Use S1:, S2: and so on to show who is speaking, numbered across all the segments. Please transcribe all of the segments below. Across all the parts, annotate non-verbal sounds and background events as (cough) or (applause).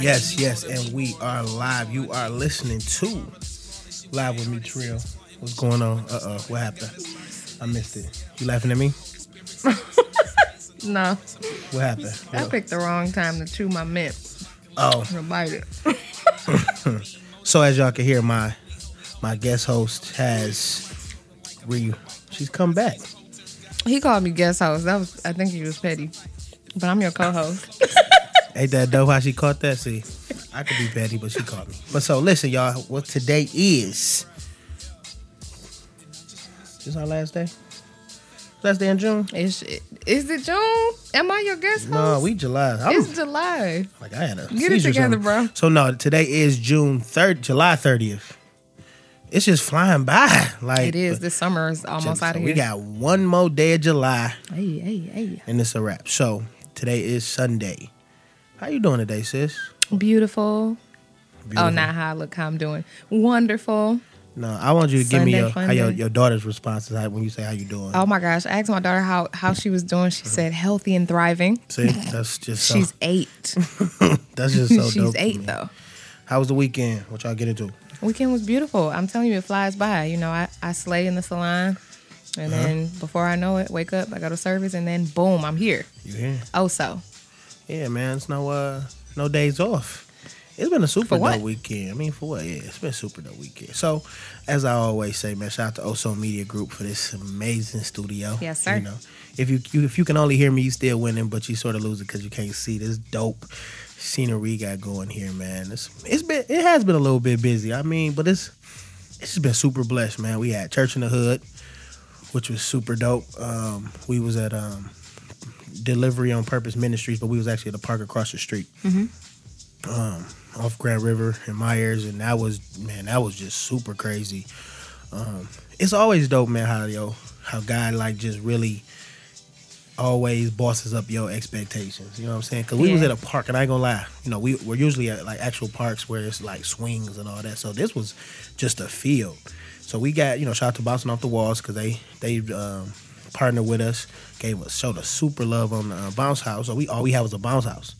S1: Yes, yes, and we are live. You are listening to Live with MeechReal. What's going on? Uh oh, what happened? I missed it. You laughing at me? (laughs)
S2: No,
S1: What happened?
S2: I
S1: What-
S2: picked the wrong time to chew my mint
S1: Oh,
S2: or (laughs) bite it. (laughs)
S1: so as y'all can hear, my my guest host has re she's come back.
S2: He called me guest host. That was, I think he was petty, but I'm your co-host.
S1: Ain't that dope how she caught that? See, I could be petty, but she caught me. But so listen, y'all. What today is? This our last day. Last day in June.
S2: is, is it June? Am I your guest host?
S1: No, we July. I'm,
S2: It's July.
S1: like I had a
S2: Get it together, bro.
S1: So no, today is June third, July thirtieth. It's just flying by. (laughs) Like
S2: It is. This summer is almost out of here.
S1: We got one more day of July,
S2: Hey, hey, hey.
S1: and it's a wrap. So today is Sunday. How you doing today, sis?
S2: Beautiful. Oh, not how I look. How I'm doing. Wonderful.
S1: No, I want you to give me your how your, your daughter's response is when you say how you doing.
S2: Oh my gosh! I asked my daughter how how she was doing. She said healthy and thriving.
S1: See, that's (laughs) just so,
S2: She's eight. (laughs)
S1: that's just so (laughs)
S2: She's eight though.
S1: How was the weekend? What y'all get into?
S2: Weekend was beautiful. I'm telling you, it flies by. You know, I, I slay in the salon, and
S1: Uh-huh.
S2: then before I know it, wake up, I go to service, and then boom, I'm here.
S1: You here?
S2: Oh, so
S1: Yeah, man. It's no uh no days off. It's been a super dope weekend. I mean, for what? Yeah, it's been a super dope weekend. So, as I always say, man, shout out to Oso Media Group for this amazing studio.
S2: Yes, sir.
S1: You know, if you, you if you can only hear me, you still winning, but you sort of lose it because you can't see this dope scenery got going here, man. It's it's been it has been a little bit busy. I mean, but it's it's just been super blessed, man. We had Church in the Hood, which was super dope. Um, we was at um, Delivery on Purpose Ministries, but we was actually at the park across the street, um, off Grand River and Myers, and that was man, that was just super crazy. Um, it's always dope, man. How yo, how God like just really always bosses up your expectations. You know what I'm saying? Because we was
S2: Yeah.
S1: at a park, and I ain't gonna lie. You know, we we're usually at like actual parks where it's like swings and all that. So this was just a field. So we got you know shout out to bouncing off the walls because they they um, partnered with us, gave us showed us super love on the uh, bounce house. So we all we had was a bounce house.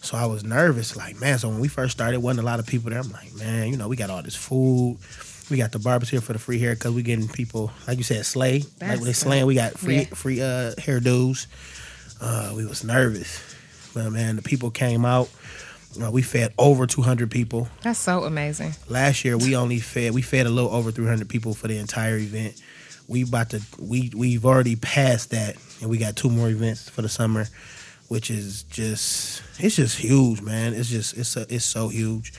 S1: So I was nervous, like man. So when we first started, wasn't a lot of people there. I'm like, man, you know, we got all this food. We got the barbers here for the free hair because we getting people, like you said, slay. like
S2: That's
S1: when they slaying, we got free
S2: Yeah.
S1: free uh, hairdos. Uh, we was nervous, but man, the people came out. Uh, we fed over 200 people.
S2: that's so amazing.
S1: Last year we only fed we fed a little over 300 people for the entire event. We about to we we've already passed that, and we got two more events for the summer, which is just it's just huge, man. It's just it's a, it's so huge.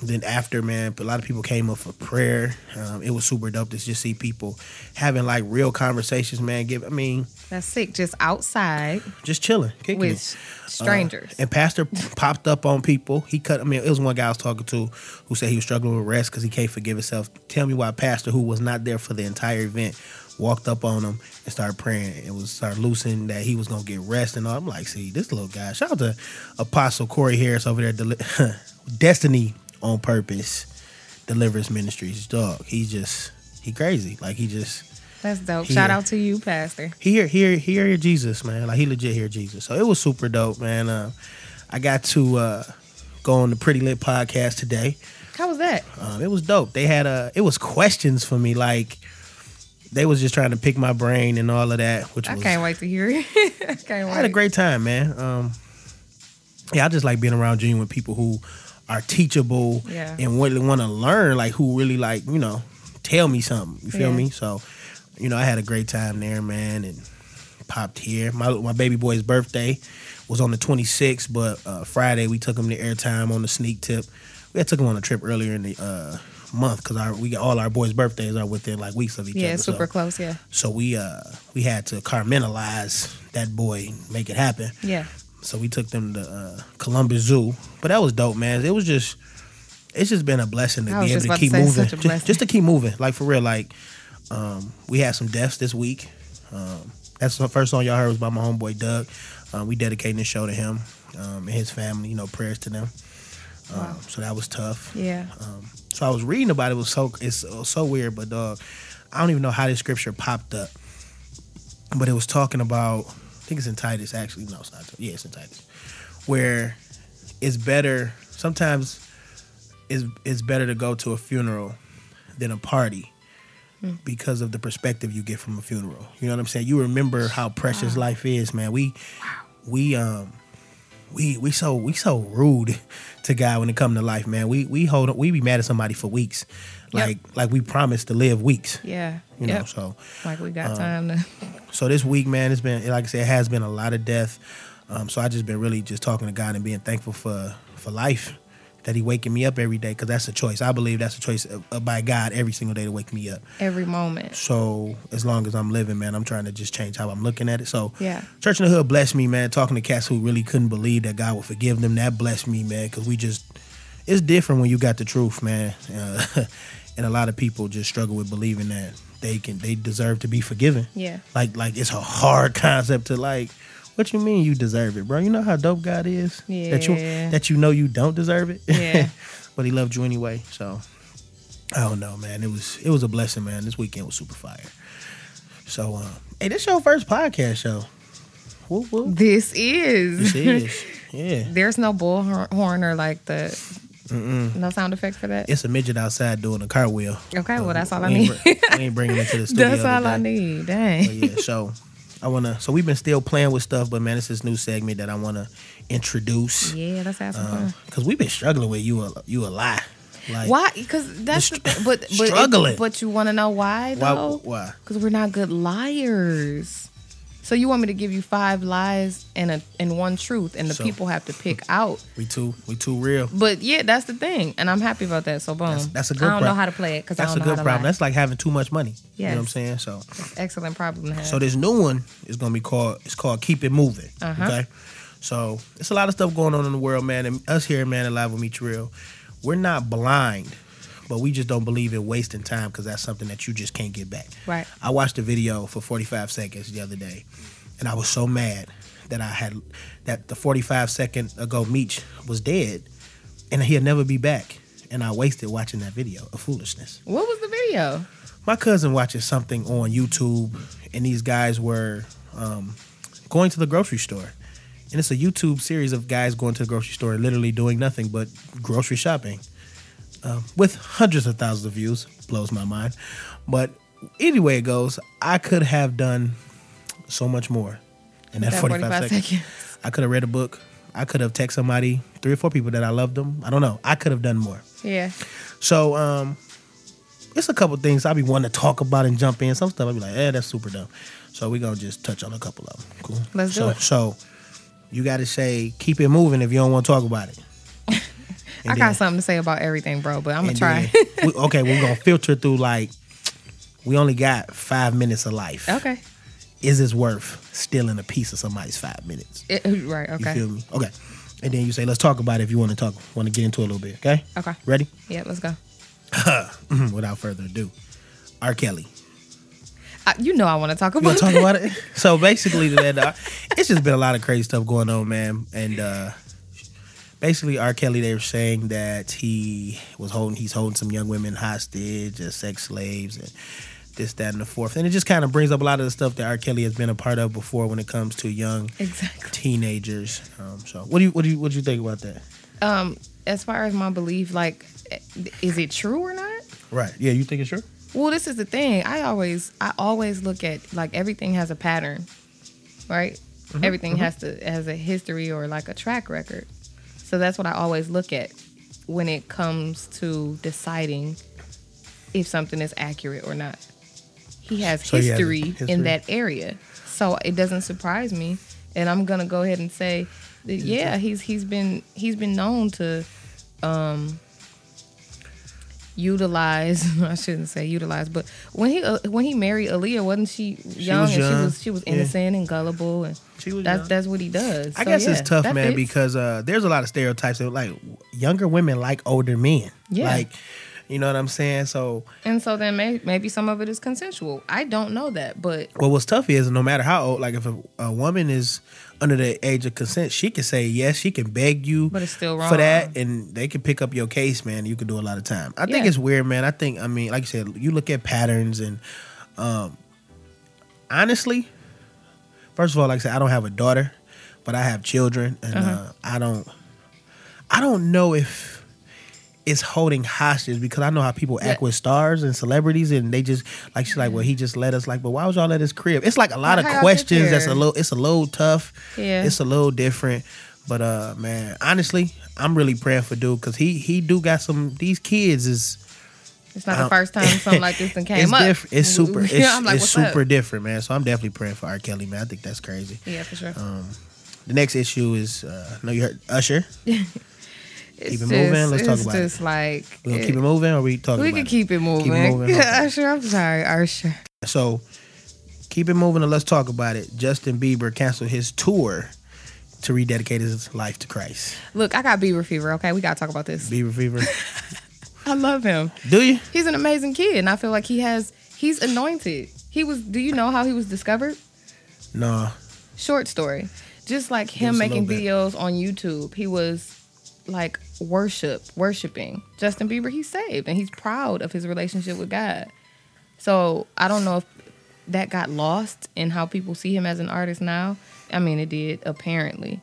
S1: Then after, man, a lot of people came up for prayer. Um, it was super dope to just see people having like real conversations, man. Give I mean,
S2: That's sick. Just outside
S1: just chilling, kicking
S2: with
S1: it.
S2: strangers.
S1: Uh, and Pastor popped up on people. He cut. I mean, it was one guy I was talking to who said he was struggling with rest because he can't forgive himself. Tell me why Pastor, who was not there for the entire event, walked up on him and started praying. and was started loosening that he was gonna get rest and all. I'm like, see, this little guy. Shout out to Apostle Corey Harris over there, Deli- (laughs) Destiny on Purpose delivers Ministries. Dog, he just he crazy. Like he just
S2: That's dope.
S1: He-
S2: Shout out to you, Pastor.
S1: he hear hear hear Jesus, man. Like he legit hear Jesus. So it was super dope, man. Uh, I got to uh, go on the Pretty Lit podcast today.
S2: How was that?
S1: Um, it was dope. They had a it was questions for me, like they was just trying to pick my brain and all of that, which
S2: I
S1: was
S2: can't wait to hear it. (laughs) I can't
S1: I had a great time, man. Um, yeah, I just like being around genuine people who are teachable
S2: Yeah.
S1: and really want to learn, like who really like you know tell me something. You feel
S2: Yeah.
S1: me? So, you know, I had a great time there, man, and popped here. My my baby boy's birthday was on the 26th, but uh, Friday we took him to airtime on the sneak tip. We had took him on a trip earlier in the uh, month because our we got all our boys' birthdays are within like weeks of each
S2: yeah,
S1: other.
S2: Yeah, super
S1: so,
S2: close. Yeah,
S1: so we uh we had to compartmentalize that boy, make it happen.
S2: yeah.
S1: So we took them to uh, Columbus Zoo, but that was dope, man. It was just, it's just been a blessing to
S2: I
S1: be able to
S2: about to
S1: keep moving, just, just to keep moving, like for real. Like, um, we had some deaths this week. Um, that's the first song y'all heard was by my homeboy Doug. Um, we dedicating this show to him um, and his family. You know, prayers to them. Um, so that was tough.
S2: Yeah.
S1: Um, so I was reading about it. it was so it's so, so weird, but dog, I don't even know how this scripture popped up. But it was talking about think it's in Titus actually. No, it's not. Yeah, it's in Titus. Where it's better sometimes it's it's better to go to a funeral than a party because of the perspective you get from a funeral. You know what I'm saying? You remember how precious life is, man. We we um we we so we so rude to God when it come to life, man. We we hold we be mad at somebody for weeks. Like like we promised to live weeks.
S2: Yeah.
S1: You know, so
S2: like we
S1: Um,
S2: got time to.
S1: so this week, man, it's been like I said, it has been a lot of death. Um, so I just been really just talking to God and being thankful for for life that He waking me up every day because that's a choice. I believe that's a choice uh, uh, by God every single day to wake me up.
S2: Every moment.
S1: So as long as I'm living, man, I'm trying to just change how I'm looking at it. So
S2: Yeah.
S1: Church in the Hood blessed me, man. Talking to cats who really couldn't believe that God would forgive them, that blessed me, man. Because we just, it's different when you got the truth, man. Uh, (laughs) and a lot of people just struggle with believing that they can, they deserve to be forgiven.
S2: Yeah.
S1: Like, like it's a hard (laughs) concept to like. What you mean you deserve it, bro? You know how dope God is. Yeah. That you that you know you don't deserve it.
S2: Yeah. (laughs)
S1: but He loved you anyway. So I don't know, man. It was it was a blessing, man. This weekend was super fire. So, um, hey, this your first podcast show. Whoop, whoop.
S2: This is.
S1: This is, (laughs) yeah.
S2: There's no bullhorn or like the. No sound effects for that.
S1: It's a midget outside doing a cartwheel.
S2: Okay, well that's all I need.
S1: we ain't bringing it to the (laughs) studio.
S2: That's all I need.
S1: But
S2: Dang.
S1: yeah, so I wanna. So we've been still playing with stuff, but man, it's this new segment that I wanna introduce.
S2: Yeah, let's have some fun.
S1: Because we've been struggling with you a you a lot. Like
S2: Why? Because that's the
S1: str-
S2: thing. But but,
S1: struggling.
S2: but you want to know why
S1: Why?
S2: though?
S1: Why?
S2: Because we're not good liars. So you want me to give you five lies and a and one truth, and the
S1: So-
S2: people have to pick out.
S1: We too we too real.
S2: But yeah, that's the thing, and I'm happy about that. So boom,
S1: That's- that's a good
S2: I don't know how to play it because I
S1: That's
S2: don't
S1: a
S2: know
S1: good problem.
S2: lie.
S1: That's like having too much money. You know what I'm saying? So
S2: Excellent problem to have.
S1: So this new one is gonna be called it's called Keep It Moving.
S2: Uh-huh.
S1: Okay. So it's a lot of stuff going on in the world, man. And us here, man, alive with MeechReal, we're not blind, but we just don't believe in wasting time because that's something that you just can't get back.
S2: Right.
S1: I watched a video for 45 seconds the other day, and I was so mad that I had that the 45 second ago Meech was dead, and he'll never be back. And I wasted watching that video of foolishness
S2: what was the video?
S1: my cousin watches something on YouTube, and these guys were um, going to the grocery store. And it's a YouTube series of guys going to the grocery store and literally doing nothing but grocery shopping um, with hundreds of thousands of views. Blows my mind. But anyway, it goes. I could have done so much more in that,
S2: That
S1: 45,
S2: 45
S1: seconds.
S2: seconds.
S1: I could have read a book. I could have texted somebody, three or four people that I loved them. I don't know. I could have done more.
S2: Yeah.
S1: So um, it's a couple things I'd be wanting to talk about and jump in. Some stuff I be like, eh, that's super dumb. So we gonna just touch on a couple of them. Cool.
S2: Let's do it.
S1: So you got to say keep it moving if you don't want to talk about it.
S2: I
S1: And
S2: got
S1: then-
S2: something to say about everything, bro, but I'm gonna try.
S1: we, okay, we're gonna filter through like we only got five minutes of life.
S2: okay.
S1: Is this worth stealing a piece of somebody's five minutes?
S2: It- right.
S1: You
S2: Okay.
S1: feel me? Okay. And then you say, let's talk about it if you want to talk, want to get into it a little bit. Okay.
S2: Okay.
S1: Ready?
S2: Yeah. Let's go. (laughs)
S1: Without further ado, R. Kelly.
S2: I, you know I want to talk about.
S1: to talk about it? (laughs) So basically, that uh, it's just been a lot of crazy stuff going on, man. And uh, basically, R. Kelly, they were saying that he was holding, he's holding some young women hostage as sex slaves and this, that, and the fourth. And it just kind of brings up a lot of the stuff that R. Kelly has been a part of before when it comes to young
S2: exactly.
S1: teenagers. Um, so, what do you, what do you, what do you think about that?
S2: Um, as far as my belief, like, is it true or not?
S1: Right? Yeah, you think it's true?
S2: Well, this is the thing. I always, I always look at like everything has a pattern, right? Everything has to has a history or like a track record. So that's what I always look at when it comes to deciding if something is accurate or not. He has
S1: So he has
S2: history,
S1: history.
S2: in that area, so it doesn't surprise me. And I'm gonna go ahead and say, that, yeah, he's he's been he's been known to um, utilize (laughs) I shouldn't say utilize, but when he uh, when he married Aaliyah, wasn't she young
S1: was
S2: and
S1: young,
S2: she was she was
S1: yeah.
S2: innocent and gullible and
S1: She was
S2: that's
S1: young.
S2: that's what he does.
S1: I
S2: So,
S1: guess
S2: yeah,
S1: it's tough, man,
S2: fits.
S1: because uh, there's a lot of stereotypes that like younger women like older men.
S2: Yeah.
S1: Like You know what I'm saying? So,
S2: And so then may, maybe some of it is consensual. I don't know that, but
S1: well, what's tough is no matter how old, like if a, a woman is under the age of consent, she can say yes, she can beg you
S2: But it's still wrong.
S1: for that, and they can pick up your case, man. You can do a lot of time. I think it's weird, man. I think, I mean, like you said, you look at patterns, and um, honestly, first of all, like I said, I don't have a daughter, but I have children, and
S2: Uh-huh.
S1: uh, I don't, I don't know if it's holding hostage because I know how people act
S2: Yeah.
S1: with stars and celebrities, and they just like she's like, well, he just let us like, but why was y'all at his crib? It's like a lot of questions. That's a little, it's a little tough.
S2: Yeah.
S1: it's a little different. But uh, man, honestly, I'm really praying for dude because he he do got some. These kids is
S2: it's not
S1: Um,
S2: the first time something like this (laughs) came
S1: it's
S2: up.
S1: different. It's super. (laughs) It's,
S2: Yeah, like,
S1: it's super
S2: up?
S1: different, man. So I'm definitely praying for R. Kelly, man. I think that's crazy.
S2: Yeah, for sure.
S1: Um, The next issue is uh, no, you heard Usher. (laughs)
S2: it's
S1: keep it moving. Let's talk about it.
S2: just like
S1: We gonna
S2: it-
S1: keep it moving, or we talking
S2: we can
S1: it?
S2: keep it moving.
S1: moving, okay. (laughs)
S2: Usher, I'm sorry, Usher.
S1: So keep it moving and let's talk about it. Justin Bieber canceled his tour to rededicate his life to Christ.
S2: Look, I got Bieber fever. Okay, we gotta talk about this.
S1: Bieber fever. (laughs)
S2: I love him.
S1: Do you?
S2: He's an amazing kid, and I feel like he has. He's anointed. He was. Do you know how he was discovered?
S1: No.
S2: Short story. Just like him making videos on YouTube, he was like worship, worshiping Justin Bieber. He's saved, and he's proud of his relationship with God. So I don't know if that got lost in how people see him as an artist now. I mean, it did apparently,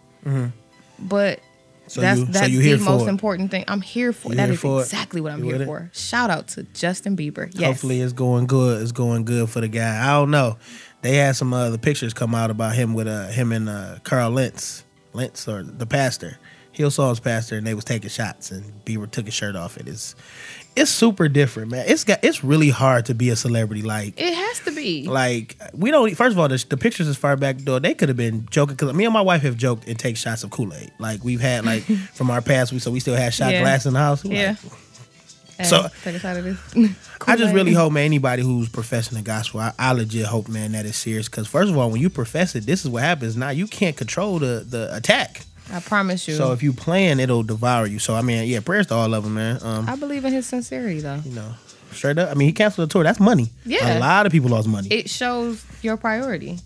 S2: but
S1: Mm-hmm. So
S2: that's
S1: you
S2: that's
S1: you
S2: the most
S1: it.
S2: important thing. I'm here for.
S1: You
S2: That is
S1: for it?
S2: exactly what I'm
S1: You
S2: here
S1: it?
S2: for. Shout out to Justin Bieber. Yes.
S1: Hopefully it's going good. It's going good for the guy. I don't know. They had some other pictures come out about him with uh him and uh Carl Lentz. Lentz or the pastor. Hillsong's pastor and they was taking shots and Bieber took his shirt off. It is it's super different, man. It's got it's really hard to be a celebrity like
S2: It has to be.
S1: like we don't first of all the, the pictures as far back though they could have been joking because me and my wife have joked and take shots of kool-aid like we've had like (laughs) from our past we so we still had shot
S2: Yeah.
S1: glass in the house We
S2: yeah.
S1: like, So-
S2: take us out of this. (laughs)
S1: I just really hope, man, anybody who's professing the gospel, I, I legit hope, man, that is serious. Because first of all, when you profess it, this is what happens. Now you can't control the the attack.
S2: I promise you.
S1: So if you plan, it'll devour you. So I mean, yeah, prayers to all of them, man. Um,
S2: I believe in his sincerity, though.
S1: you know, straight up. I mean, he canceled the tour. That's money.
S2: Yeah.
S1: a lot of people lost money.
S2: It shows your priority,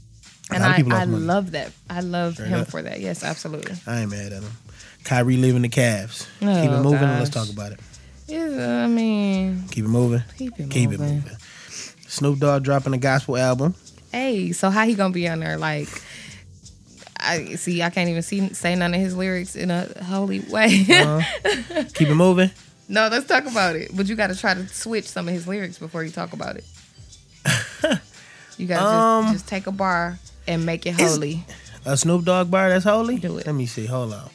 S2: and I, I
S1: money.
S2: love that. I love
S1: Straight
S2: him
S1: up.
S2: for that. Yes, absolutely.
S1: I ain't mad at him. Kyrie leaving the Cavs. Keep
S2: Oh,
S1: it moving. and Let's talk about it.
S2: Yeah, I mean,
S1: Keep it moving.
S2: keep it
S1: Keep it
S2: moving.
S1: moving. Snoop Dogg dropping a gospel album.
S2: Hey, so how he gonna be on there? Like, I see. I can't even see say none of his lyrics in a holy way.
S1: Uh-huh. Keep it moving. (laughs)
S2: no, let's talk about it. But you got to try to switch some of his lyrics before you talk about it. (laughs) you got to
S1: Um,
S2: just, just take a bar and make it holy.
S1: A Snoop Dogg bar that's holy?
S2: Do it.
S1: Let me see. Hold on.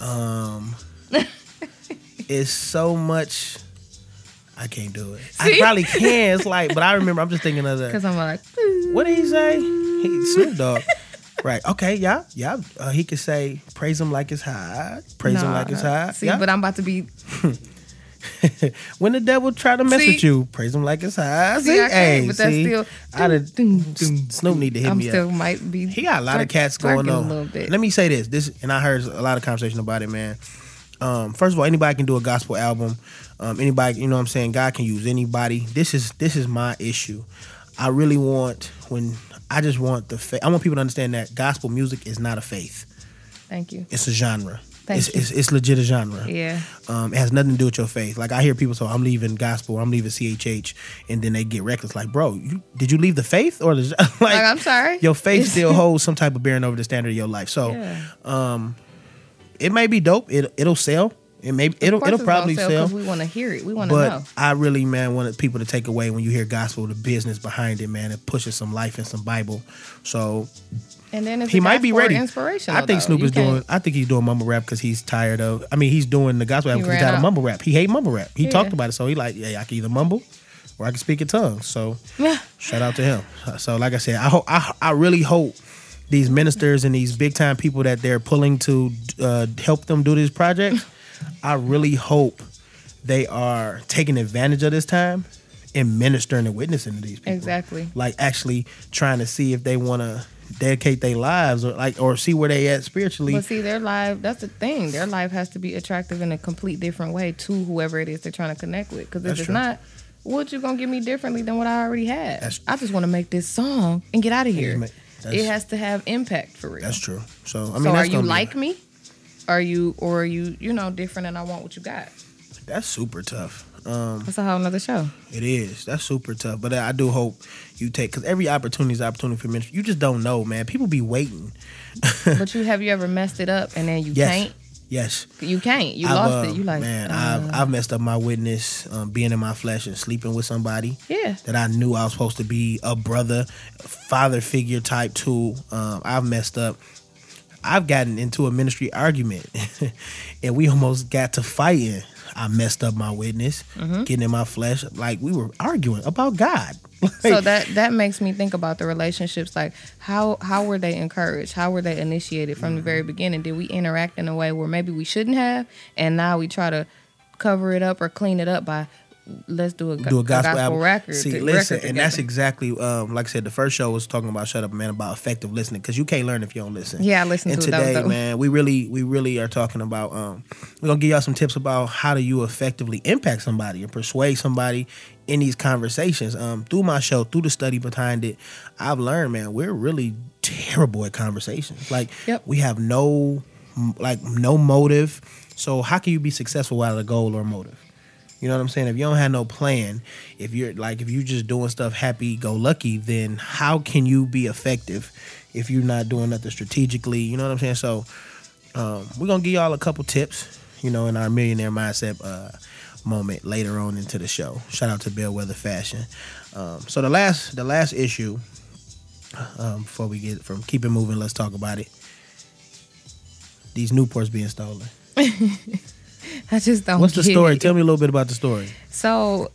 S1: Um (laughs) it's so much I can't do it. I probably can. It's like, but I remember I'm just thinking of
S2: that.
S1: Because
S2: I'm like,
S1: what did he say? He, Snoop Dogg. Right. Okay, yeah. Yeah. Uh, he could say praise him like it's hot. Praise him
S2: Nah,
S1: like it's hot.
S2: See,
S1: yeah.
S2: but I'm about to be. (laughs)
S1: when the devil try to mess
S2: See?
S1: with you, praise him like it's hot.
S2: See, I can't,
S1: hey,
S2: but that's
S1: see?
S2: still- Dun, dun,
S1: Snoop need to hit
S2: I'm
S1: me up.
S2: still might be.
S1: He got a lot of
S2: twerk-
S1: cats going
S2: twerking
S1: on.
S2: A little bit.
S1: Let me say this. This and I heard a lot of conversation about it, man. Um, first of all, anybody can do a gospel album. Um, anybody, you know what I'm saying? God can use anybody. This is this is my issue. I really want when I just want the faith. I want people to understand that gospel music is not a faith.
S2: Thank you.
S1: It's a genre.
S2: Thank
S1: it's,
S2: you.
S1: it's it's legit a genre.
S2: Yeah.
S1: Um, it has nothing to do with your faith. Like I hear people say, "I'm leaving gospel, I'm leaving CHH," and then they get reckless. Like, bro, you, did you leave the faith or the, (laughs) like,
S2: Like, I'm sorry.
S1: your faith (laughs) still holds some type of bearing over the standard of your life. So
S2: Yeah.
S1: it may be dope. It it'll sell. It may it'll it'll probably sell.
S2: because we want to hear it. We want to
S1: But
S2: know.
S1: I really, man, wanted people to take away when you hear gospel, the business behind it, man. It pushes some life and some Bible. So
S2: And then
S1: he might be ready.
S2: Inspirational.
S1: I think
S2: though.
S1: Snoop
S2: You
S1: is doing. I think he's doing mumble rap because he's tired of. I mean, he's doing the gospel
S2: He
S1: because he's tired of mumble rap. He hate mumble rap. He
S2: Yeah.
S1: talked about it, so he like, yeah, I can either mumble or I can speak in tongues. So (laughs) shout out to him. So like I said, I hope I, I really hope these ministers and these big time people that they're pulling to uh, help them do these projects. I really hope they are taking advantage of this time and ministering and witnessing to these people.
S2: Exactly.
S1: Like actually trying to see if they want to dedicate their lives or like or see where they at spiritually.
S2: But see, their life, that's the thing. Their life has to be attractive in a complete different way to whoever it is they're trying to connect with. Because if
S1: That's
S2: it's
S1: true.
S2: not, what you going to give me differently than what I already had?
S1: That's-
S2: I just want to make this song and get out of here.
S1: ma- that's-
S2: It has to have impact for real.
S1: That's true. So I mean,
S2: so are you
S1: gonna
S2: like me? Are you, or are you, you know, different and I want what you got?
S1: That's super tough. Um,
S2: That's a whole nother show.
S1: it is. That's super tough. But I do hope you take because every opportunity is opportunity for ministry. You just don't know, man. People be waiting. (laughs)
S2: but you have you ever messed it up and then you
S1: Yes.
S2: can't?
S1: Yes.
S2: You can't. You
S1: I've,
S2: lost
S1: uh,
S2: it. You like,
S1: man.
S2: uh,
S1: I've I've messed up my witness, um, being in my flesh and sleeping with somebody
S2: yeah.
S1: that I knew I was supposed to be a brother, father figure type to. Um, I've messed up. I've gotten into a ministry argument, (laughs) and we almost got to fighting. I messed up my witness, getting in my flesh, like we were arguing about God. (laughs)
S2: so that that makes me think about the relationships like how how were they encouraged how were they initiated from the very
S1: Mm-hmm.
S2: beginning did we interact in a way where maybe we shouldn't have and now we try to cover it up or clean it up by let's do a,
S1: do a gospel, album.
S2: record
S1: See, listen,
S2: record
S1: and that's exactly um, like I said. The first show was talking about shut up, man, about effective listening because you can't learn if you don't listen.
S2: Yeah, I listened
S1: and
S2: to it. That was
S1: today, man, we really, we really are talking about. Um, we're gonna give y'all some tips about how do you effectively impact somebody and persuade somebody in these conversations. Um, through my show, through the study behind it, I've learned, man, we're really terrible at conversations. Like,
S2: Yep.
S1: we have no, like, no motive. So how can you be successful without a goal or motive? You know what I'm saying? If you don't have no plan, if you're like if you're just doing stuff happy go lucky, then how can you be effective if you're not doing nothing strategically? You know what I'm saying? So um, we're gonna give y'all a couple tips, you know, in our millionaire mindset uh, moment later on into the show. Shout out to Bellwether Fashion. Um, so the last the last issue um, before we get from keep it moving, let's talk about it. These Newports being stolen. (laughs) (laughs)
S2: i just don't
S1: What's the story?
S2: it.
S1: Tell me a little bit about the story.
S2: So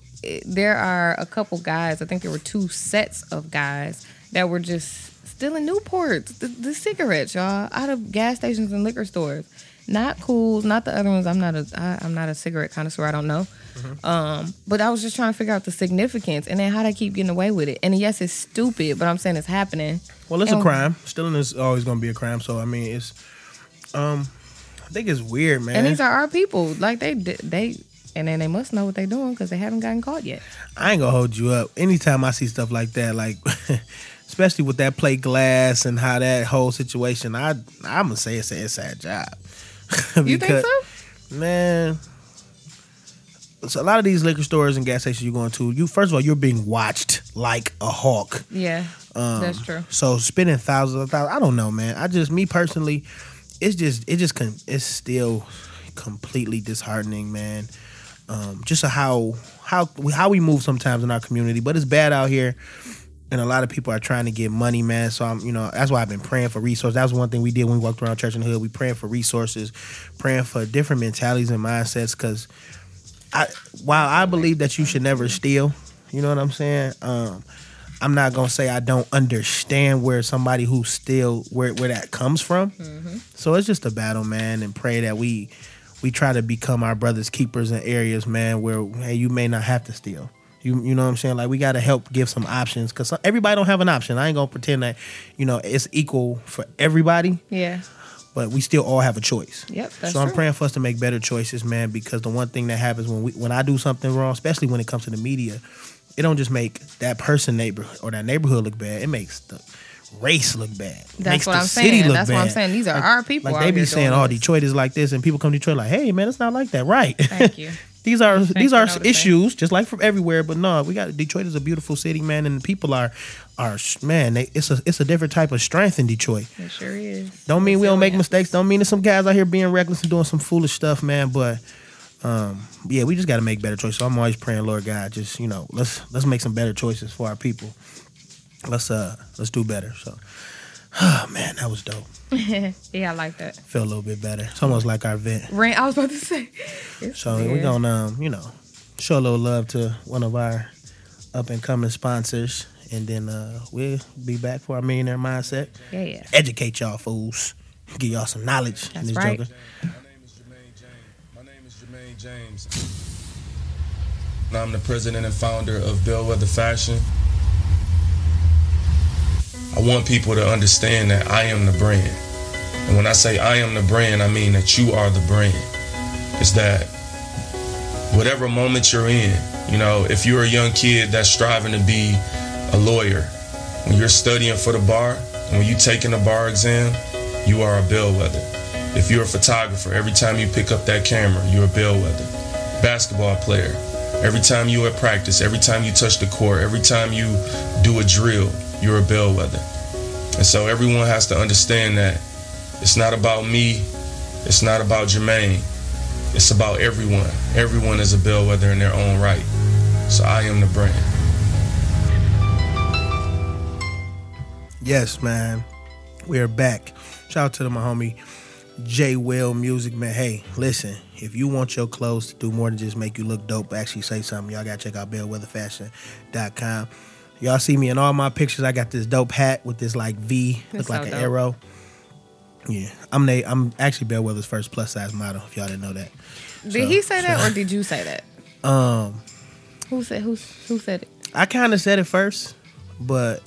S2: there are a couple guys. I think there were two sets of guys that were just stealing Newports, the, the cigarettes, y'all, out of gas stations and liquor stores. Not cool. Not the other ones. I'm not a. I, I'm not a cigarette connoisseur. I don't know.
S1: Mm-hmm.
S2: Um, but I was just trying to figure out the significance and then how they keep getting away with it. And yes, it's stupid, but I'm saying it's happening.
S1: Well, it's a crime. Stealing is always going to be a crime. So I mean, it's um, I think it's weird, man.
S2: And these are our people. Like they they. And then they must know what they're doing because they haven't gotten caught yet.
S1: I ain't gonna hold you up. Anytime I see stuff like that, like (laughs) especially with that plate glass and how that whole situation, I I'm gonna say it's an inside job. (laughs)
S2: You think so?
S1: Man, so a lot of these liquor stores and gas stations you're going to, you first of all you're being watched like a hawk.
S2: Yeah,
S1: Um,
S2: that's true.
S1: So spending thousands of thousands, I don't know, man. I just me personally, it's just it just con- it's still completely disheartening, man. Um, just how how how we move sometimes in our community, but it's bad out here. And a lot of people are trying to get money, man. So I'm, you know, that's why I've been praying for resources. That was one thing we did when we walked around church the hood. We praying for resources, praying for different mentalities and mindsets. Because I, while I believe that you should never steal, you know what I'm saying. Um, I'm not gonna say I don't understand where somebody who still where where that comes from. Mm-hmm. So it's just a battle, man, and pray that we we try to become our brothers keepers in areas, man, where hey, you may not have to steal. You you know what I'm saying? Like we got to help give some options because everybody don't have an option. I ain't gonna pretend that you know it's equal for everybody,
S2: Yeah.
S1: but we still all have a choice.
S2: Yep, that's
S1: so I'm
S2: true.
S1: praying for us to make better choices, man. Because the one thing that happens when we when I do something wrong, especially when it comes to the media, it don't just make that person neighbor or that neighborhood look bad. It makes the race look bad.
S2: That's
S1: makes
S2: what
S1: the
S2: I'm
S1: city
S2: saying. That's what I'm saying. These are
S1: Like-
S2: our people.
S1: Like they be saying, "Oh,
S2: this."
S1: Detroit is like this," and people come to Detroit like, "Hey, man, it's not like that, right?"
S2: Thank you. (laughs)
S1: these are these are issues, just like from everywhere. But no, we got Detroit is a beautiful city, man, and the people are are man. They, it's a it's a different type of strength in Detroit.
S2: It sure is.
S1: Don't mean we don't make mistakes. Don't mean there's some guys out here being reckless and doing some foolish stuff, man. But um, yeah, we just got to make better choices. So I'm always praying, Lord God, just you know, let's let's make some better choices for our people. Let's uh let's do better. So, (sighs) oh man, that was dope. (laughs)
S2: Yeah, I like that.
S1: Feel a little bit better. It's almost like our vent.
S2: Rain. I was about to say.
S1: So we're gonna um you know show a little love to one of our up and coming sponsors, and then uh we'll be back for our millionaire mindset.
S2: Yeah, yeah.
S1: Educate y'all fools. Give y'all some knowledge in
S2: That's
S1: this
S2: right.
S1: joker.
S3: My name is Jermaine James. My name is Jermaine James. And I'm the president and founder of Bellwether Fashion. I want people to understand that I am the brand. And when I say I am the brand, I mean that you are the brand. It's that whatever moment you're in, you know, if you're a young kid that's striving to be a lawyer, when you're studying for the bar, when you're taking the bar exam, you are a bellwether. If you're a photographer, every time you pick up that camera, you're a bellwether. Basketball player, every time you at practice, every time you touch the court, every time you do a drill, you're a bellwether. And so everyone has to understand that it's not about me, it's not about Jermaine, it's about everyone. Everyone is a bellwether in their own right. So I am the brand.
S1: Yes, man. We're back. Shout out to my homie J Will Music, man. Hey, listen, if you want your clothes to do more than just make you look dope, actually say something, y'all gotta check out bellwetherfashion.com. Y'all see me in all my pictures. I got this dope hat with this like V, look
S2: That's
S1: like
S2: so
S1: an
S2: dope.
S1: arrow. Yeah, I'm the, I'm actually Bellwether's first plus size model. If y'all didn't know that.
S2: Did
S1: So-
S2: he say that or did you say that? (laughs)
S1: Um,
S2: Who said who who said it?
S1: I kind of said it first, but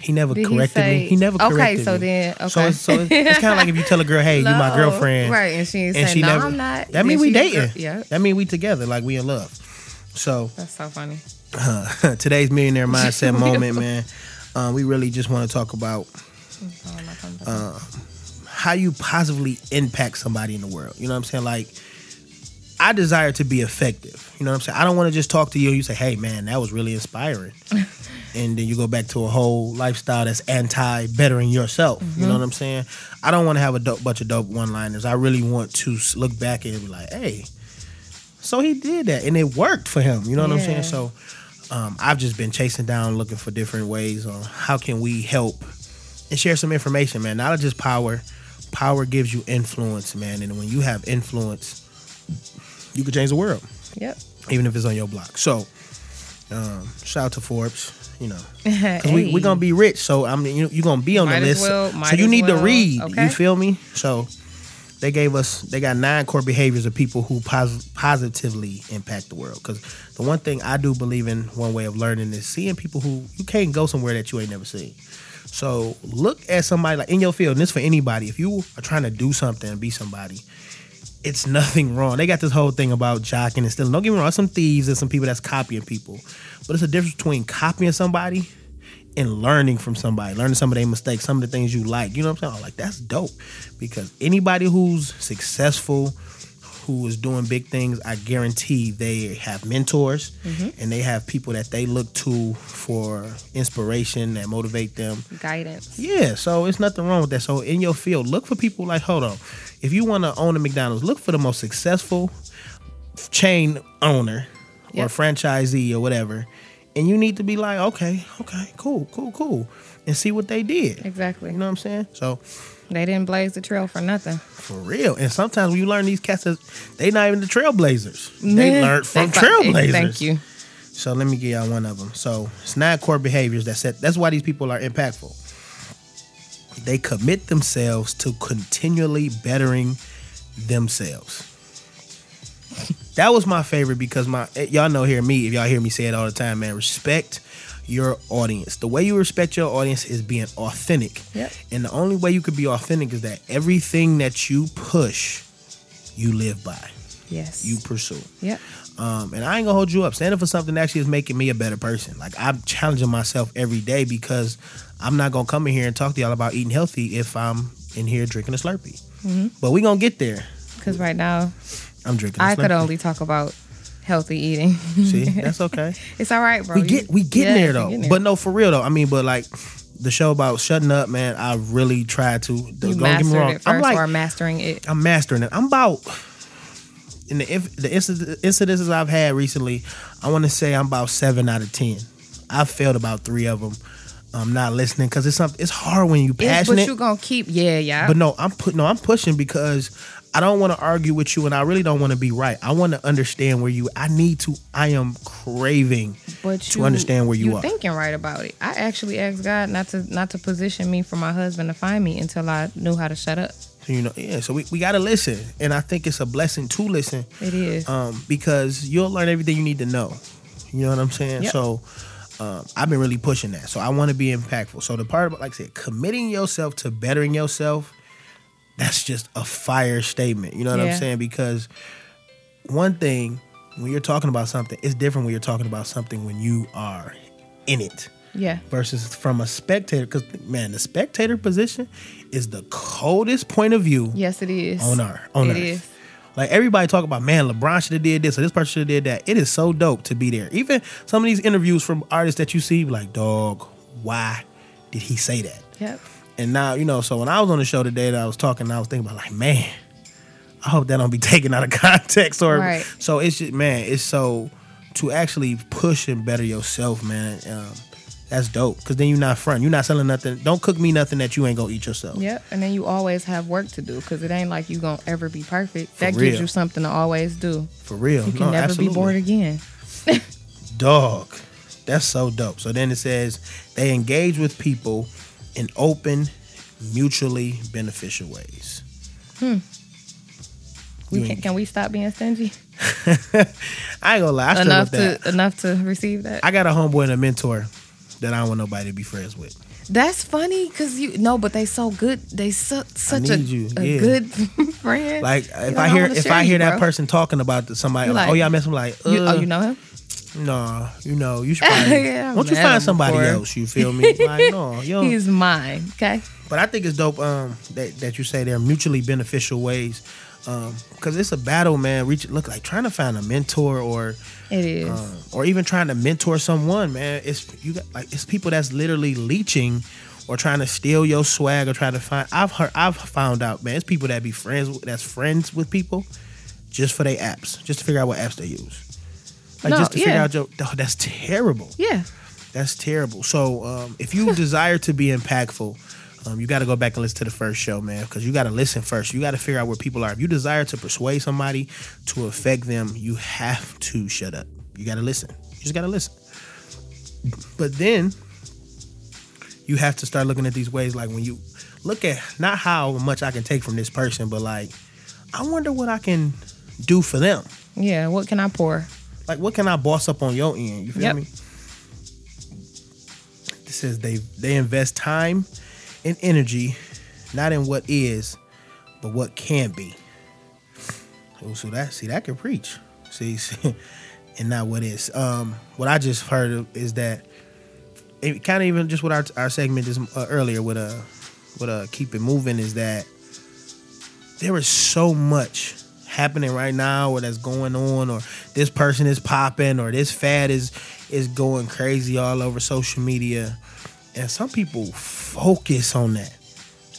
S1: he never
S2: Did he
S1: corrected
S2: say-
S1: me. He never
S2: Okay,
S1: corrected
S2: so
S1: me.
S2: then-
S1: So then
S2: okay.
S1: it's, so it's, it's kind of like if you tell a girl, "Hey, you my (laughs) girlfriend,"
S2: right? And she
S1: and
S2: saying,
S1: she
S2: "No,
S1: never.
S2: I'm not."
S1: That mean
S2: Then
S1: we dating.
S2: Yeah,
S1: That mean we together, like we in love. So
S2: that's so funny.
S1: uh, (laughs) today's millionaire mindset (laughs) moment, man. Um, we really just want to talk about. Uh, how you positively impact somebody in the world. You know what I'm saying? Like, I desire to be effective. You know what I'm saying? I don't want to just talk to you and you say, hey, man, that was really inspiring. And then you go back to a whole lifestyle that's anti bettering yourself. You know what I'm saying? I don't want to have a dope, bunch of dope one liners. I really want to look back and be like, hey, so he did that and it worked for him. You know what I'm saying? So um, I've just been chasing down, looking for different ways on how can we help and share some information, man. Not just power. Power gives you influence, man. And when you have influence, you can change the world,
S2: Yep.
S1: even if it's on your block. So, um, shout out to Forbes. You know, (laughs) because we we gonna be rich. So I mean, you you gonna be on
S2: Might
S1: the list.
S2: well-
S1: so you need to read.
S2: Okay.
S1: You feel me? So they gave us they got nine core behaviors of people who pos- positively impact the world. Because the one thing I do believe in, one way of learning is seeing people who you can't go somewhere that you ain't never seen. So look at somebody like in your field, and this for anybody. If you are trying to do something and be somebody, it's (laughs) nothing wrong. They got this whole thing about jocking and stealing. Don't get me wrong, some thieves and some people that's copying people. But it's a difference between copying somebody and learning from somebody, learning some of their mistakes, some of the things you like. You know what I'm saying? Like, that's dope. Because anybody who's successful, who is doing big things, I guarantee they have mentors mm-hmm. and they have people that they look to for inspiration that motivate them.
S2: Guidance.
S1: Yeah, so it's nothing wrong with that. So in your field, look for people like, hold on, if you want to own a McDonald's, look for the most successful chain owner or
S2: Yep.
S1: franchisee or whatever, and you need to be like, okay, okay, cool, cool, cool, and see what they did.
S2: Exactly.
S1: You know what I'm saying? So
S2: They didn't blaze the trail for nothing.
S1: for real, and sometimes when you learn these cats, they not even the trailblazers. They learned from trailblazers.
S2: Thank you.
S1: So let me give y'all one of them. So it's nine core behaviors that set. That's why these people are impactful. They commit themselves to continually bettering themselves. That was my favorite because my y'all know hear me if y'all hear me say it all the time, man. Respect your audience. The way you respect your audience is being authentic.
S2: Yep.
S1: And the only way you could be authentic is that everything that you push, you live by,
S2: Yes.
S1: you pursue.
S2: Yep.
S1: Um, and I ain't gonna hold you up. Standing for something that actually is making me a better person. Like I'm challenging myself every day because I'm not gonna come in here and talk to y'all about eating healthy if I'm in here drinking a Slurpee.
S2: Mm-hmm.
S1: But we gonna get there.
S2: Because right now,
S1: I'm drinking. I
S2: I could only talk about healthy eating.
S1: see. (laughs) That's okay.
S2: it's all right, bro.
S1: we get we getting
S2: yeah,
S1: there though.
S2: getting there.
S1: But no, for real though. I mean, but like the show about shutting up, man. I really tried to.
S2: you
S1: don't get me wrong.
S2: it 1st
S1: I'm like
S2: mastering it.
S1: I'm mastering it. I'm about in the if, the inci- incidences I've had recently. I want to say I'm about seven out of ten. I've failed about three of them. I'm um, not listening because it's something. It's hard when you
S2: It's,
S1: passionate.
S2: but you gonna keep, yeah, yeah.
S1: But no, I'm put no, I'm pushing because I don't want to argue with you, and I really don't want to be right. I want to understand where you. I need to. I am craving
S2: but
S1: to understand where you are.
S2: thinking right about it. I actually asked God not to not to position me for my husband to find me until I knew how to shut up.
S1: So, you know, yeah. So we, we got to listen, and I think it's a blessing to listen.
S2: It is.
S1: um, because you'll learn everything you need to know. You know what I'm saying?
S2: Yep.
S1: So um, I've been really pushing that. So I want to be impactful. So the part about, like I said, committing yourself to bettering yourself, that's just a fire statement. You know what
S2: Yeah.
S1: I'm saying? Because one thing when you're talking about something, it's different when you're talking about something when you are in it
S2: Yeah.
S1: versus from a spectator. Because man, the spectator position is the coldest point of view
S2: Yes, it is.
S1: on earth. On
S2: It
S1: earth.
S2: is.
S1: Like everybody talk about, man, LeBron should have did this or this person should have did that. It is so dope to be there. Even some of these interviews from artists that you see, like, dog, why did he say that?
S2: Yep.
S1: And now, you know, so when I was on the show today that I was talking, I was thinking about like, man, I hope that don't be (laughs) taken out of context or
S2: Right.
S1: so it's just man, it's so to actually push and better yourself, man. Um, that's dope. Cause then you're not front. You're not selling nothing. Don't cook me nothing that you ain't gonna eat yourself.
S2: Yep. And then you always have work to do because it ain't like you gonna ever be perfect. that
S1: real.
S2: gives you something to always do.
S1: For real.
S2: You can
S1: No,
S2: never
S1: absolutely.
S2: be bored again. (laughs)
S1: Dog. That's so dope. So then it says they engage with people in open, mutually beneficial ways.
S2: Hmm.
S1: We
S2: can, can we stop being stingy (laughs)
S1: I ain't gonna lie. I
S2: enough to enough to receive that?
S1: I got a homeboy and a mentor that I don't want nobody to be friends with.
S2: That's funny because you no, but they so good. They su- such a,
S1: you,
S2: a
S1: yeah.
S2: good (laughs) friend.
S1: Like if
S2: You're
S1: I
S2: like,
S1: hear if I
S2: you,
S1: hear that
S2: bro.
S1: person talking about somebody, like,
S2: like-
S1: oh yeah, I met him like, uh,
S2: You- oh, you know him?
S1: No, you know, you should (laughs) probably,
S2: yeah,
S1: won't you find somebody
S2: before.
S1: else? You feel me? Like no, (laughs) yo.
S2: He's mine. Okay.
S1: But I think it's dope um, that that you say they're mutually beneficial ways, because it's a battle, man. Reach look like trying to find a mentor or
S2: It is.
S1: um, or even trying to mentor someone, man. It's you got like it's people that's literally leeching or trying to steal your swag or trying to find. I've heard, I've found out, man. It's people that be friends with, that's friends with people just for their apps, just to figure out what apps they use. Like
S2: No,
S1: just to figure out your. Oh, that's terrible.
S2: yeah.
S1: That's terrible. So um, if you (laughs) desire to be impactful, um, you got to go back and listen to the first show, man, because you got to listen first. You got to figure out where people are. If you desire to persuade somebody to affect them, you have to shut up. You got to listen. You just got to listen. But then you have to start looking at these ways like when you look at not how much I can take from this person, but like I wonder what I can do for them.
S2: Yeah. What can I pour?
S1: Like, what can I boss up on your end? You feel
S2: Yep.
S1: me? This says they they invest time and energy, not in what is, but what can be. Oh, so that see that can preach. See, (laughs) see and not what is. Um, what I just heard is that it kind of even just what our our segment is uh, earlier with uh with uh keep it moving is that there is so much happening right now or that's going on or this person is popping or this fad is is going crazy all over social media. And some people focus on that.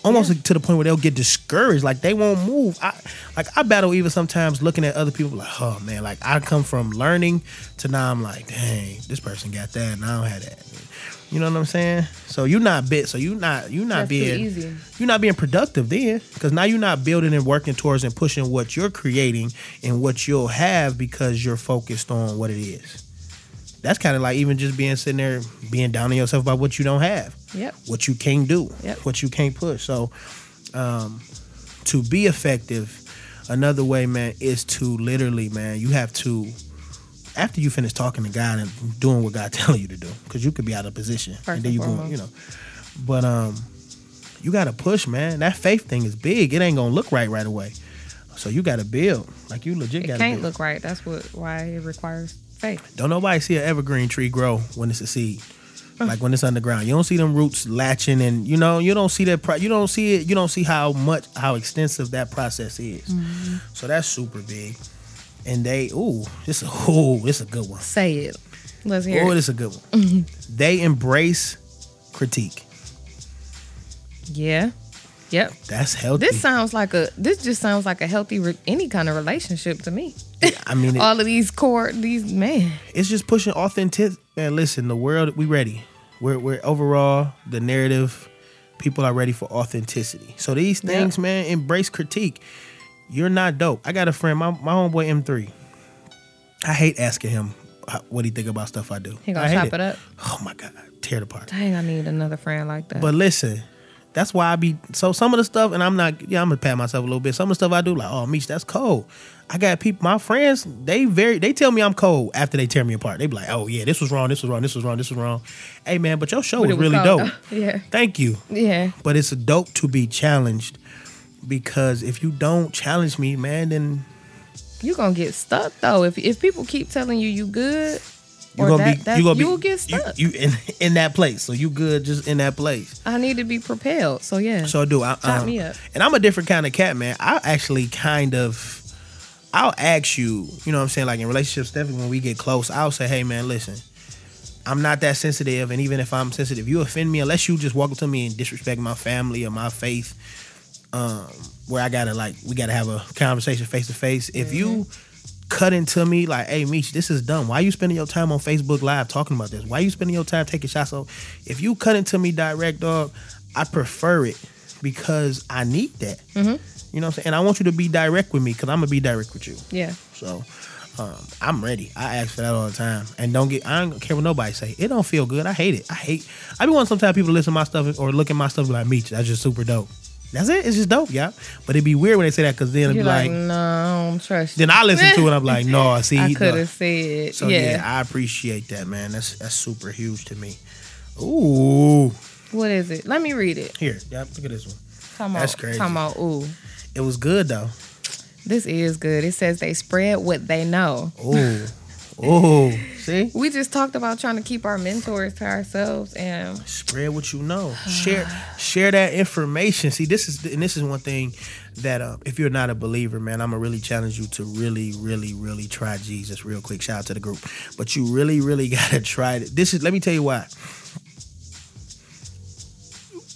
S1: Almost to the point where they'll get discouraged. Like they won't move. I like i battle even sometimes looking at other people like oh man like i come from learning to now i'm like dang this person got that and i don't have that you know what i'm saying? So you're not bit so you're not you're not
S2: That's
S1: being you're not being productive then because now you're not building and working towards and pushing what you're creating and what you'll have because you're focused on what it is. That's kind of like even just being sitting there being down on yourself about what you don't have.
S2: Yep.
S1: what you can't do.
S2: Yep.
S1: what you can't push. So um, to be effective another way man is to literally man you have to after you finish talking to God and doing what God (laughs) telling you to do, because you could be out of position
S2: First
S1: and then you going, you know. But um, you got to push, man. That faith thing is big. It ain't gonna look right right away. So you got to build. Like you legit
S2: It
S1: got to
S2: can't
S1: build.
S2: look right. That's what why it requires faith.
S1: Don't nobody see an evergreen tree grow when it's a seed. Like when it's underground, you don't see them roots latching, and you know you don't see that. Pro- you don't see it. You don't see how much, how extensive that process is. So that's super big. And they, ooh, this, ooh, this a good one.
S2: Say it. Let's hear
S1: Oh,
S2: it.
S1: this is a good one. (laughs) they embrace critique.
S2: Yeah. Yep.
S1: That's healthy.
S2: This sounds like a. This just sounds like a healthy re- any kind of relationship to me.
S1: I mean, (laughs) it-
S2: All of these core these man.
S1: it's just pushing authentic. Man, listen, the world, we ready. We're, we're overall the narrative. People are ready for authenticity. So these
S2: Yeah.
S1: things, man, embrace critique. You're not dope. I got a friend, my my homeboy M3. I hate asking him how- what he think about stuff I do.
S2: He gonna chop it up.
S1: Oh my god, tear it apart.
S2: Dang, I need another friend like that.
S1: But listen, that's why I be so some of the stuff, and I'm not. Yeah, I'm gonna pat myself a little bit. Some of the stuff I do, like, oh, Meech, that's cold. I got people, my friends, they very, they tell me I'm cold after they tear me apart. They be like, oh yeah, this was wrong, this was wrong, this was wrong, this was wrong. Hey man, but your show was
S2: was
S1: really
S2: cold,
S1: dope.
S2: though. (laughs) Yeah.
S1: Thank you.
S2: Yeah.
S1: But it's dope to be challenged because if you don't challenge me, man, then
S2: you're gonna get stuck though. If if people keep telling you you good,
S1: you're
S2: or
S1: gonna
S2: that,
S1: be
S2: that,
S1: you gonna
S2: you'll
S1: be
S2: get stuck.
S1: You, in in that place, so you good just in that place.
S2: I need to be propelled. So yeah.
S1: So I do. I, um,
S2: me up.
S1: And I'm a different kind of cat, man. I actually kind of, I'll ask you, you know what I'm saying? Like in relationships, definitely when we get close, I'll say, hey, man, listen, I'm not that sensitive. And even if I'm sensitive, you offend me, unless you just walk up to me and disrespect my family or my faith, um, where I gotta, like, we gotta have a conversation face to face. If you
S2: Mm-hmm.
S1: cut into me like, hey, Meech, this is dumb. Why are you spending your time on Facebook Live talking about this? Why are you spending your time taking shots? So if you cut into me direct, dog, I prefer it because I need that.
S2: Mm-hmm.
S1: You know what I'm saying? And I want you to be direct with me because I'm gonna be direct with you.
S2: yeah.
S1: So um, I'm ready. I ask for that all the time. And don't get I don't care what nobody say. It don't feel good. I hate it. I hate I be wanting sometimes people to listen to my stuff or look at my stuff and be like Meech, that's just super dope. That's it. It's just dope, yeah. But it'd be weird when they say that because then it'd
S2: You're
S1: be
S2: like,
S1: like,
S2: no, I don't trust you.
S1: then I listen to it I'm like, (laughs) no, I see,
S2: I could have said,
S1: So yeah.
S2: yeah.
S1: I appreciate that, man. That's that's super huge to me. Ooh,
S2: What is it? Let me read it.
S1: here, yeah, look at this one.
S2: Talking
S1: That's
S2: about,
S1: crazy.
S2: Talking about, ooh,
S1: It was good though.
S2: this is good. It says they spread what they know.
S1: Ooh, ooh. See,
S2: We just talked about trying to keep our mentors to ourselves, and
S1: spread what you know. Share share that information. See, this is and this is one thing that uh, if you're not a believer, man, I'm gonna really challenge you to really, really, really try Jesus. Real quick, shout out to the group, but you really, really (laughs) gotta try it. This is let me tell you why.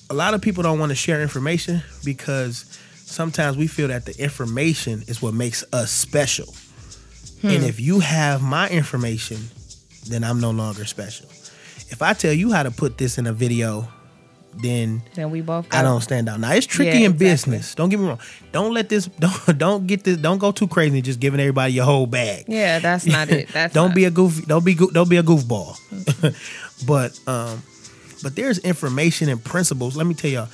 S1: A lot of people don't want to share information because sometimes we feel that the information is what makes us special. And if you have my information, then I'm no longer special. If I tell you how to put this in a video, then
S2: then we both.
S1: I don't stand out. Now it's tricky
S2: Yeah,
S1: in
S2: exactly.
S1: business. Don't get me wrong. Don't let this (laughs) don't don't get this don't go too crazy just giving everybody your whole bag.
S2: Yeah, that's not it. (laughs) That's
S1: don't
S2: not-
S1: be a goofy. Don't be don't be a goofball. (laughs) but um, but there's information and principles. Let me tell y'all,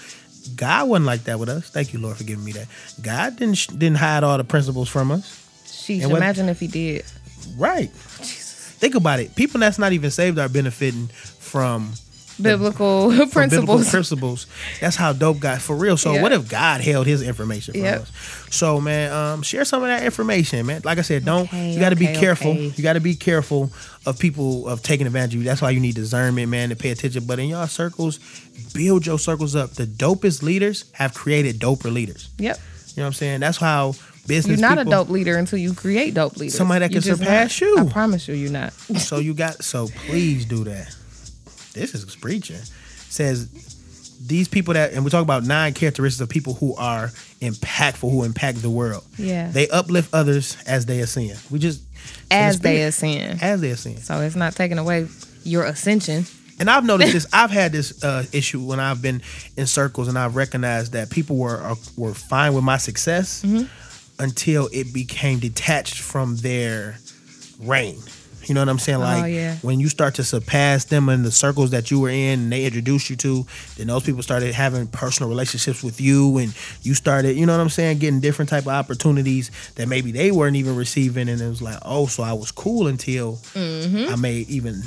S1: God wasn't like that with us. Thank you, Lord, for giving me that. God didn't didn't hide all the principles from us.
S2: Sheesh,
S1: And what-
S2: imagine if he did.
S1: Right. Think about it. People that's not even saved are benefiting from
S2: Biblical
S1: from
S2: principles.
S1: biblical principles. That's how dope God for real. So
S2: Yeah.
S1: what if God held His information from
S2: Yep.
S1: us? So man, um, share some of that information, man. Like I said, don't
S2: Okay,
S1: you got to be careful.
S2: okay.
S1: You got to be careful of people of taking advantage of you. That's why you need discernment, man, to pay attention. But in y'all circles, build your circles up. The dopest leaders have created doper leaders.
S2: Yep.
S1: You know what I'm saying? That's how
S2: You're not
S1: people,
S2: a dope leader until you create dope leaders.
S1: Somebody that can surpass
S2: not.
S1: you.
S2: I promise you, you're not. (laughs)
S1: So you got so please do that. This is preaching. Says these people that and we talk about nine characteristics of people who are impactful, who impact the world.
S2: Yeah.
S1: They uplift others as they ascend. We just
S2: As they ascend.
S1: as they ascend.
S2: So it's not taking away your ascension.
S1: And I've noticed (laughs) this. I've had this uh, issue when I've been in circles, and I've recognized that people were are, were fine with my success
S2: Mm-hmm.
S1: Until it became detached from their reign. You know what I'm saying? Like
S2: Oh, yeah.
S1: when you start to surpass them in the circles that you were in, and they introduced you to, then those people started having personal relationships with you, and you started, you know what I'm saying, getting different type of opportunities that maybe they weren't even receiving, and it was like, oh, so I was cool until
S2: Mm-hmm.
S1: I may even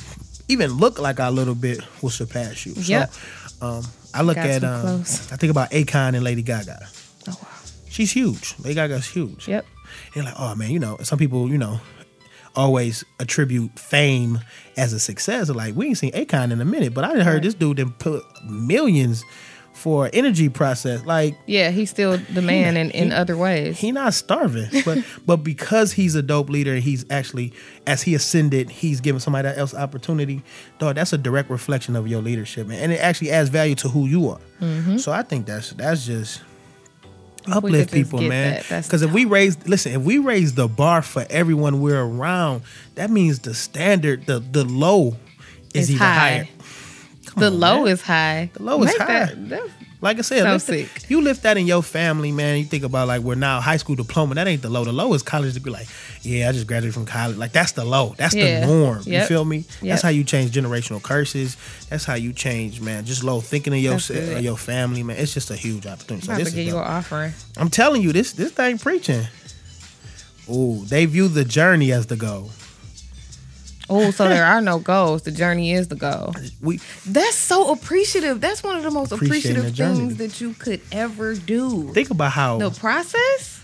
S1: even look like I a little bit will surpass you.
S2: Yep.
S1: So um, I look
S2: Got
S1: at um,
S2: close.
S1: I think about Akon and Lady Gaga.
S2: Oh wow.
S1: She's huge. Lady Gaga's huge.
S2: Yep.
S1: And like, oh man, you know, some people, you know, always attribute fame as a success. Like, we ain't seen Akon in a minute, but I heard
S2: Right.
S1: this dude then put millions for energy process. Like,
S2: Yeah, he's still the man in, in
S1: he-
S2: other ways.
S1: he not starving, but (laughs) but because he's a dope leader, he's actually as he ascended, he's giving somebody else opportunity. Dog, that's a direct reflection of your leadership, man, and it actually adds value to who you are. Mm-hmm. So I think that's that's just uplift people, man. Because if we raise, listen, if we raise the bar for everyone we're around, that means the standard, the the low, is
S2: It's
S1: even
S2: high.
S1: higher. Come
S2: the
S1: on,
S2: low
S1: man.
S2: is high.
S1: The low is
S2: Make
S1: high.
S2: That, that-
S1: Like I said,
S2: So
S1: lift
S2: sick.
S1: you lift that in your family, man. You think about like we're now high school diploma. That ain't the low. The low is college degree. Like, yeah, I just graduated from college. Like that's the low. That's
S2: Yeah.
S1: the norm. You feel me?
S2: Yep.
S1: That's how you change generational curses. That's how you change, man. Just low thinking of your
S2: That's
S1: your family, man. It's just a huge opportunity. So this
S2: to
S1: is
S2: you offering.
S1: I'm telling you, this this thing preaching. Ooh, they view the journey as the goal.
S2: Oh, so there are no goals. The journey is the goal.
S1: We
S2: That's so appreciative. That's one of the most appreciative
S1: the
S2: things that you could ever do.
S1: think about how
S2: The process?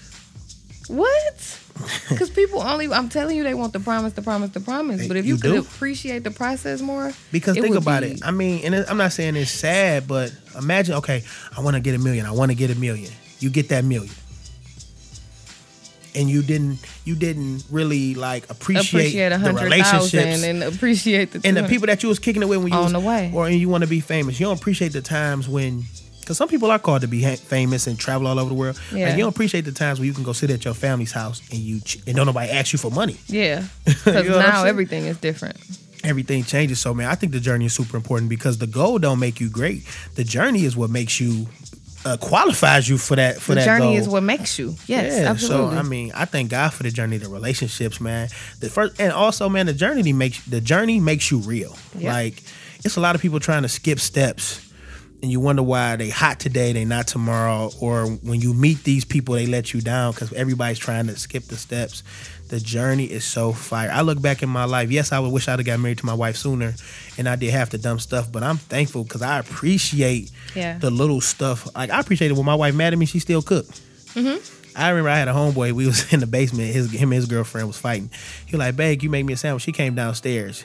S2: What? (laughs) Because people only, I'm telling you, they want the promise, the promise, the promise. But if you,
S1: You
S2: could
S1: do.
S2: appreciate the process more,
S1: Because think about
S2: be-
S1: it. I mean, and I'm not saying it's sad, but imagine, okay, I want to get a million. I want to get a million. You get that million. And you didn't you didn't really like appreciate,
S2: appreciate
S1: the relationships
S2: and appreciate the
S1: and the people that you was kicking it with when you
S2: On
S1: was,
S2: the way.
S1: or you want to be famous. You don't appreciate the times when because some people are called to be ha- famous and travel all over the world.
S2: Yeah.
S1: Like, you don't appreciate the times when you can go sit at your family's house and you ch- and don't nobody ask you for money.
S2: Yeah, (laughs)
S1: You
S2: because
S1: know
S2: now everything is different.
S1: everything changes. So man, I think the journey is super important because the goal don't make you great. The journey is what makes you uh, qualifies you for that for
S2: the
S1: that
S2: journey
S1: goal.
S2: is what makes you. Yes,
S1: yeah,
S2: absolutely.
S1: so I mean, I thank God for the journey, the relationships, man. The first and also, man, the journey makes the journey makes you real. Like it's a lot of people trying to skip steps, and you wonder why they hot today, they not tomorrow, or when you meet these people, they let you down because everybody's trying to skip the steps. The journey is so fire. I look back in my life. Yes, I would wish I'd have got married to my wife sooner, and I did half the dumb stuff. But I'm thankful because I appreciate
S2: Yeah.
S1: the little stuff. Like I appreciate it when my wife mad at me, she still cooked. Mm-hmm. I remember I had a homeboy. We was (laughs) in the basement. His him and his girlfriend was fighting. He was like, "Babe, you make me a sandwich." She came downstairs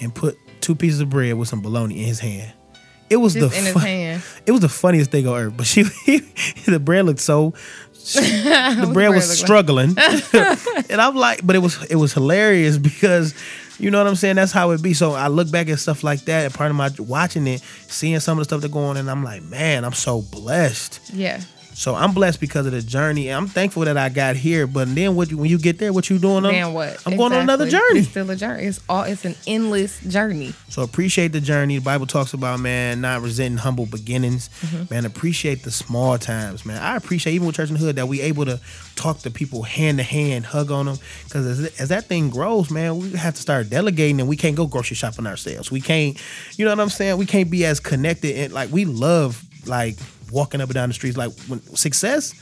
S1: and put two pieces of bread with some bologna in his hand. It was
S2: Just
S1: the
S2: in his hand. (laughs)
S1: It was the funniest thing on earth. But she, (laughs) the bread looked so. (laughs) the bread was struggling, and I'm like, but it was it was hilarious because. You know what I'm saying? That's how it be. So I look back at stuff like that, and part of my watching it, seeing some of the stuff that go on, and I'm like, man, I'm so blessed.
S2: Yeah.
S1: So I'm blessed because of the journey. I'm thankful that I got here. But then what? When you get there, what you doing?
S2: Then what?
S1: I'm going on another journey.
S2: It's still a journey. It's all. It's an endless journey.
S1: So appreciate the journey. The Bible talks about man not resenting humble beginnings.
S2: Mm-hmm.
S1: Man, appreciate the small times. Man, I appreciate even with Church in the Hood that we able to talk to people hand to hand, hug on them. Because as, as that thing grows, man, we have to start delegating, and we can't go grocery shopping ourselves. We can't, you know what I'm saying? We can't be as connected and like we love like walking up and down the streets. Like when success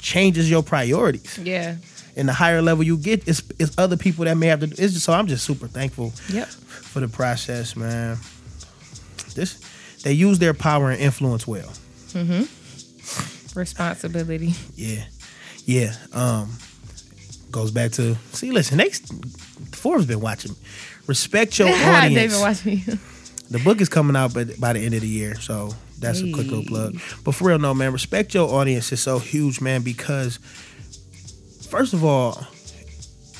S1: changes your priorities
S2: Yeah.
S1: and the higher level you get, it's, it's other people that may have to. It's just so I'm just super thankful
S2: Yep.
S1: for the process, man. This they use their power and influence well. Mhm.
S2: Responsibility.
S1: Yeah, yeah. Um, goes back to see. Listen, they Forbes been watching. me. Respect your (laughs) audience.
S2: David watching you.
S1: The book is coming out by, by the end of the year, so that's a quick little plug. But for real, no man, respect your audience is so huge, man, because first of all,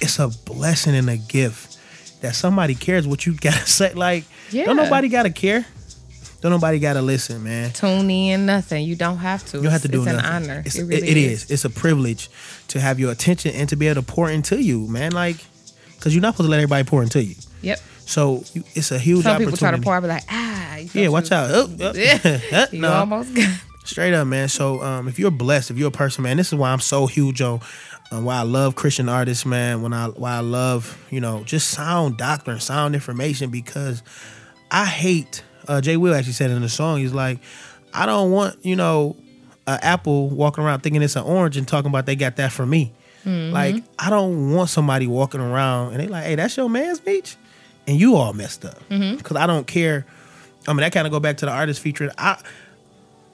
S1: it's a blessing and a gift that somebody cares what you (laughs) gotta say. Like,
S2: Yeah.
S1: don't nobody gotta care. Don't nobody gotta listen, man.
S2: Tune in. Nothing. You don't have to.
S1: You don't have to do
S2: it's
S1: nothing.
S2: an honor.
S1: It's,
S2: it really
S1: it
S2: is.
S1: is. It's a privilege to have your attention and to be able to pour into you, man. Like, because you're not supposed to let everybody pour into you.
S2: Yep.
S1: So you, it's a huge
S2: Some
S1: opportunity.
S2: people try to pour. I be like, ah.
S1: Yeah, watch
S2: you-
S1: out. Oh, oh.
S2: Yeah. (laughs) You almost got.
S1: Straight up, man. So um, if you're blessed, if you're a person, man, this is why I'm so huge on uh, why I love Christian artists, man. When I why I love you know just sound doctrine, sound information, because I hate. Uh, Jay Will actually said in the song, he's like, I don't want you know an apple walking around thinking it's an orange and talking about they got that for me. Like I don't want somebody walking around and they like, hey, that's your man's beach, and you all messed up because I don't care. I mean, that kind of go back to the artist featuring. I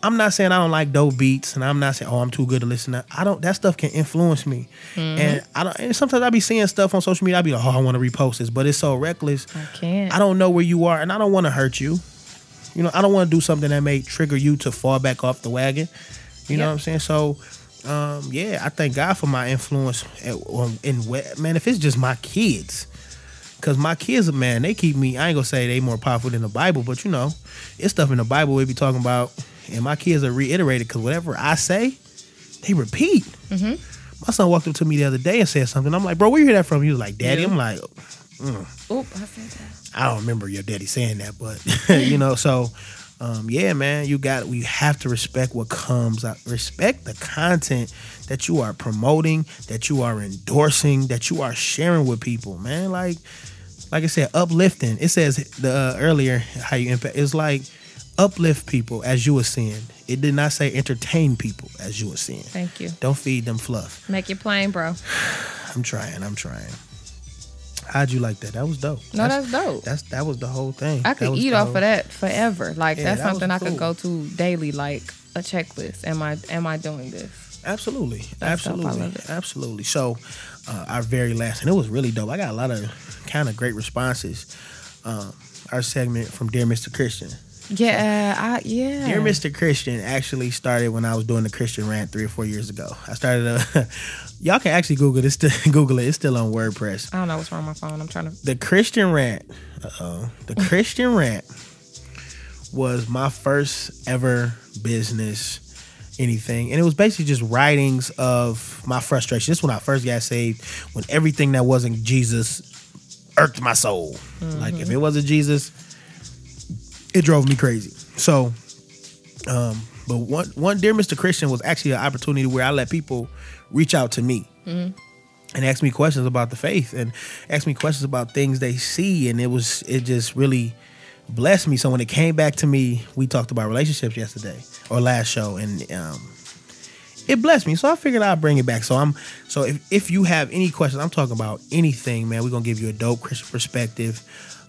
S1: I'm not saying I don't like dope beats, and I'm not saying oh I'm too good to listen to. I don't. That stuff can influence me, and I don't. And sometimes I be seeing stuff on social media. I be like, oh, I want to repost this, but it's so reckless.
S2: I can't.
S1: I don't know where you are, and I don't want to hurt you. You know, I don't want to do something that may trigger you to fall back off the wagon. You know what I'm saying? So, um, yeah, I thank God for my influence. At, in we- man, if it's just my kids, because my kids, man, they keep me. I ain't gonna say they more powerful than the Bible, but you know, it's stuff in the Bible we be talking about, and my kids are reiterated because whatever I say, they repeat. Mm-hmm. My son walked up to me the other day and said something. I'm like, bro, where you hear that from? He was like, Daddy.
S2: You.
S1: I'm like, mm.
S2: Oop, I said that.
S1: I don't remember your daddy saying that, but (laughs) you know, so um, yeah, man, you got we have to respect what comes out. Respect the content that you are promoting, that you are endorsing, that you are sharing with people, man. Like, like I said, uplifting. It says the uh, earlier how you impact. It's like uplift people as you were seeing. It did not say entertain people as you were seeing.
S2: Thank you.
S1: Don't feed them fluff.
S2: Make it plain, bro. (sighs)
S1: I'm trying. I'm trying. How'd you like that? That was dope.
S2: No, that's dope.
S1: that's that was the whole thing.
S2: I could eat off
S1: whole-
S2: of that forever. Like
S1: Yeah,
S2: that's
S1: that
S2: something I could go to daily, like a checklist. Am I am I doing this?
S1: Absolutely,
S2: That's
S1: absolutely,
S2: love it.
S1: absolutely. So, uh, our very last, and it was really dope. I got a lot of kind of great responses. Um, our segment from Dear Mr. Christian.
S2: Yeah, I yeah.
S1: Dear Mr. Christian actually started when I was doing the Christian rant three or four years ago. I started a. (laughs) y'all can actually Google this. (laughs) Google it. It's still on WordPress.
S2: I don't know what's wrong with my phone. I'm trying to.
S1: The Christian rant. Uh oh. The Christian (laughs) rant was my first ever business anything, and it was basically just writings of my frustration. This is when I first got saved, when everything that wasn't Jesus irked my soul. Like if it wasn't Jesus, it drove me crazy. So, um, but one one dear Mr. Christian was actually an opportunity where I let people reach out to me and ask me questions about the faith and ask me questions about things they see, and it was it just really blessed me. So when it came back to me, we talked about relationships yesterday or last show, and um, it blessed me. So I figured I'd bring it back. So I'm so if, if you have any questions, I'm talking about anything, man. We're gonna give you a dope Christian perspective.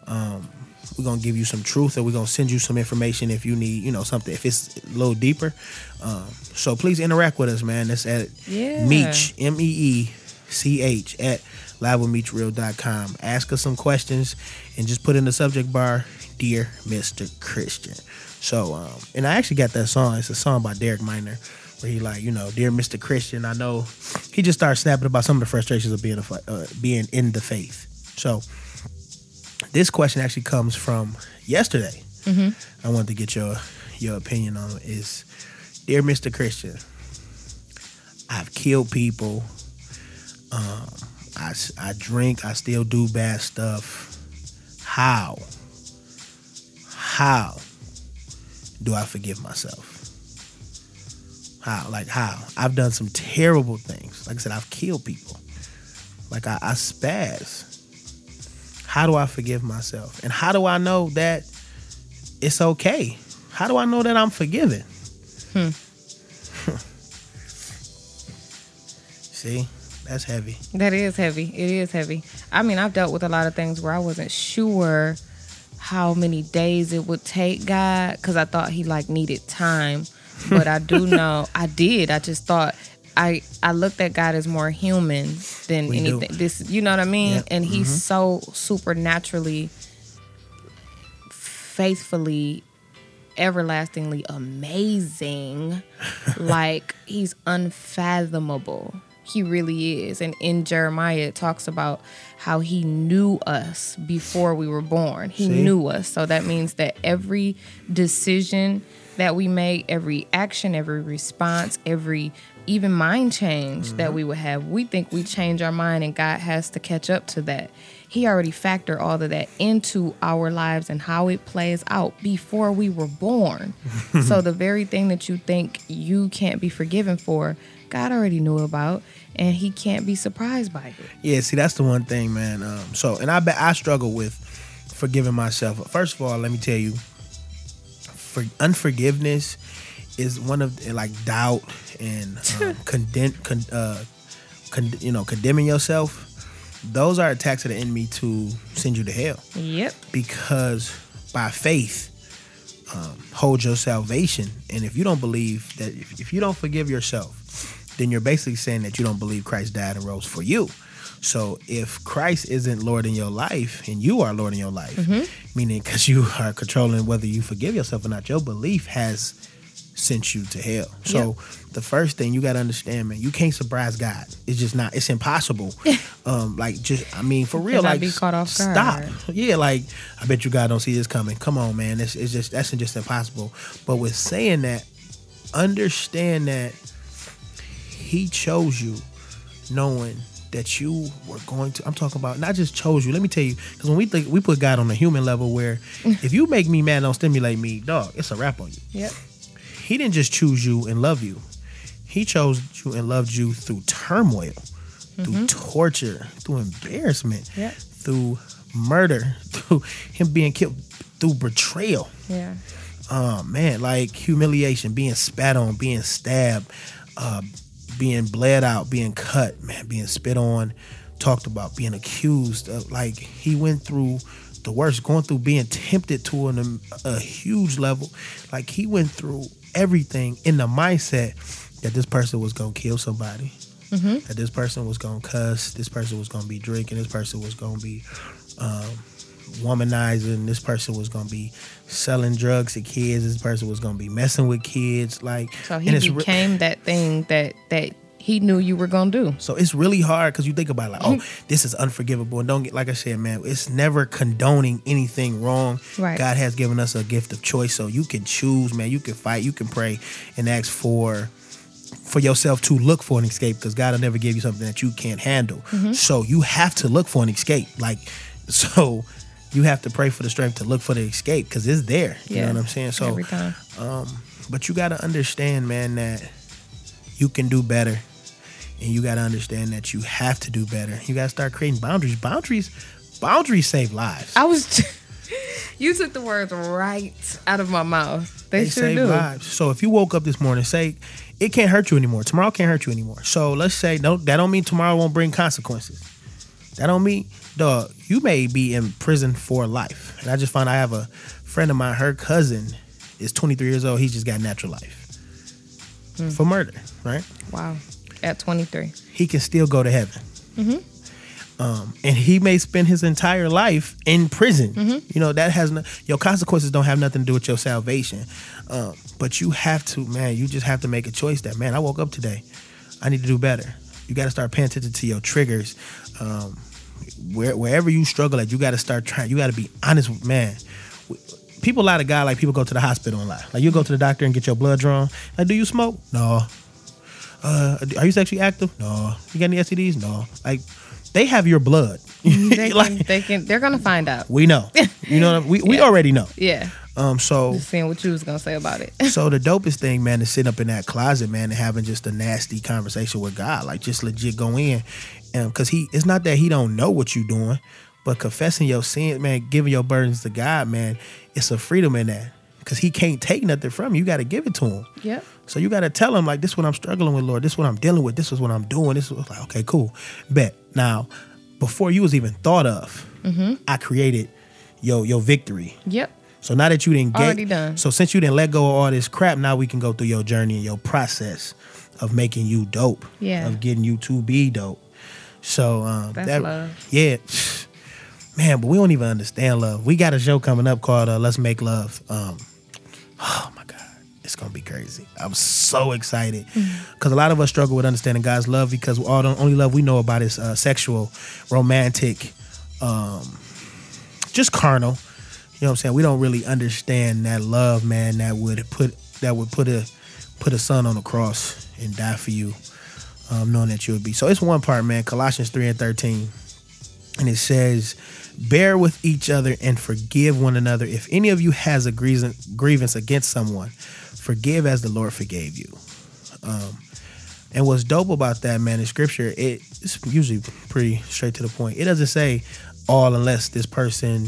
S1: Um, we're gonna give you some truth, and we're gonna send you some information if you need, you know, something if it's a little deeper. Um, so please interact with us, man. That's at
S2: Yeah.
S1: Meech M E E C H at livewithmeechreal.com. Ask us some questions and just put in the subject bar, Dear Mr. Christian. So, um, and I actually got that song. It's a song by Derek Minor where he like, you know, Dear Mr. Christian. I know he just started snapping about some of the frustrations of being a, uh, being in the faith. So, this question actually comes from yesterday. I wanted to get your your opinion on it. Is Dear Mr. Christian, I've killed people. Um, I, I drink. I still do bad stuff. How? How do I forgive myself? How? Like how? I've done some terrible things. Like I said, I've killed people. Like I, I spaz. How do I forgive myself? And how do I know that it's okay? How do I know that I'm forgiven? Hmm. (laughs) See, that's heavy.
S2: That is heavy. It is heavy. I mean, I've dealt with a lot of things where I wasn't sure how many days it would take God because I thought He like needed time. But I do (laughs) know I did. I just thought I I looked at God as more human than
S1: We do.
S2: anything. This, you know what I mean?
S1: Yep.
S2: And He's mm-hmm. so supernaturally, faithfully everlastingly amazing. (laughs) like he's unfathomable. He really is. And in Jeremiah, it talks about how he knew us before we were born. He
S1: See?
S2: knew us. So that means that every decision that we make, every action, every response, every even mind change that we would have, we think we change our mind and God has to catch up to that. He already factored all of that into our lives and how it plays out before we were born. (laughs) so the very thing that you think you can't be forgiven for, God already knew about and he can't be surprised by it.
S1: Yeah, see, that's the one thing, man. Um, so, and I bet I struggle with forgiving myself. First of all, let me tell you, for unforgiveness is one of like doubt and (laughs) um, condemn, con, uh, con, you know, condemning yourself. Those are attacks of the enemy to send you to hell
S2: Yep.
S1: because by faith um, hold your salvation and if you don't believe that if, if you don't forgive yourself then you're basically saying that you don't believe christ died and rose for you so if christ isn't lord in your life and you are lord in your life meaning because you are controlling whether you forgive yourself or not your belief has sent you to hell so the first thing you got to understand man you can't surprise god it's just not it's impossible (laughs) um like just i mean for real like
S2: be caught off
S1: stop yeah, like I bet you God don't see this coming. Come on, man. It's, it's just that's just impossible. But with saying that, understand that He chose you, knowing that you were going to. I'm talking about not just chose you. Let me tell you, because when we think we put God on a human level, where (laughs) if you make me mad, don't stimulate me, dog, it's a wrap on you.
S2: Yep.
S1: He didn't just choose you and love you. He chose you and loved you through turmoil, through torture, through embarrassment, through murder, (laughs) through him being killed, through betrayal.
S2: Yeah.
S1: Oh man, like humiliation, being spat on, being stabbed, uh, being bled out, being cut, man, being spit on, talked about, being accused of like he went through the worst, going through being tempted to an, a huge level. Like he went through everything in the mindset that this person was gonna kill somebody. That this person was gonna cuss, this person was gonna be drinking, this person was gonna be um, womanizing, this person was gonna be selling drugs to kids, this person was gonna be messing with kids. Like
S2: So he
S1: and it's re-
S2: became that thing that that he knew you were gonna do.
S1: so it's really hard because you think about it, like, oh, this is unforgivable. And don't get like I said, man, it's never condoning anything wrong.
S2: Right.
S1: God has given us a gift of choice, so you can choose, man. You can fight, you can pray, and ask for for yourself to look for an escape because God will never give you something that you can't handle.
S2: Mm-hmm.
S1: So you have to look for an escape. Like, (laughs) so you have to pray for the strength to look for the escape because it's there. You know what I'm saying? So
S2: every time.
S1: but you got to understand, man, that you can do better. And you got to understand that you have to do better. You got to start creating boundaries. Boundaries boundaries save lives.
S2: I was. (laughs) you took the words right out of my mouth. They,
S1: They
S2: sure
S1: save
S2: do.
S1: lives. So if you woke up this morning, say it can't hurt you anymore. Tomorrow can't hurt you anymore. So let's say no, that don't mean tomorrow won't bring consequences. That don't mean, dog, you may be in prison for life. And I just found I have a friend of mine, her cousin is 23 years old. He just got natural life
S2: Hmm.
S1: for murder, right?
S2: Wow. At 23.
S1: he can still go to heaven.
S2: Mm-hmm.
S1: Um, and he may spend his entire life in prison.
S2: Mm-hmm.
S1: You know that has no, your consequences don't have nothing to do with your salvation. Um, but you have to, man. You just have to make a choice. That man, I woke up today. I need to do better. You got to start paying attention to your triggers. Um, where, wherever you struggle at, you got to start trying. You got to be honest, with man. People lie to God like people go to the hospital and lie. Like you go to the doctor and get your blood drawn. Like, do you smoke? No uh, are you sexually active? No. You got any STDs? No. Like, they have your blood.
S2: They (laughs) can,
S1: like,
S2: they can. They're gonna find out.
S1: we know. You know, what I- we, we
S2: Yeah.
S1: already know.
S2: Yeah.
S1: Um, so
S2: Just seeing what you was gonna say about it. (laughs)
S1: so the dopest thing, man, is sitting up in that closet, man, and having just a nasty conversation with God, like just legit go in, and because he, it's not that he don't know what you're doing, but confessing your sin, man, giving your burdens to God, man, it's a freedom in that, because he can't take nothing from you. You got to give it to him.
S2: yep.
S1: So you got to tell him like, this is what I'm struggling with, Lord. This is what I'm dealing with. This is what I'm doing. This is like, okay, cool, bet. Now, before you was even thought of, I created your your victory.
S2: Yep.
S1: So now that you didn't get,
S2: Already done.
S1: so since you didn't let go of all this crap, now we can go through your journey and your process of making you dope.
S2: Yeah.
S1: Of getting you to be dope. So um,
S2: That's
S1: that,
S2: love.
S1: Yeah. Man, but we don't even understand love. We got a show coming up called uh, Let's Make Love. Um, oh my God. Gonna be crazy. I'm so excited because a lot of us struggle with understanding God's love because all the only love we know about is uh, sexual, romantic, um, just carnal. You know what I'm saying? We don't really understand that love, man, that would put that would put a put a son on the cross and die for you, um, knowing that you would be. So it's one part, man. Colossians three and thirteen, and it says, "Bear with each other and forgive one another. If any of you has a grievance grievance against someone, forgive as the Lord forgave you." Um, and what's dope about that, man, in scripture, it's usually pretty straight to the point. It doesn't say all unless this person,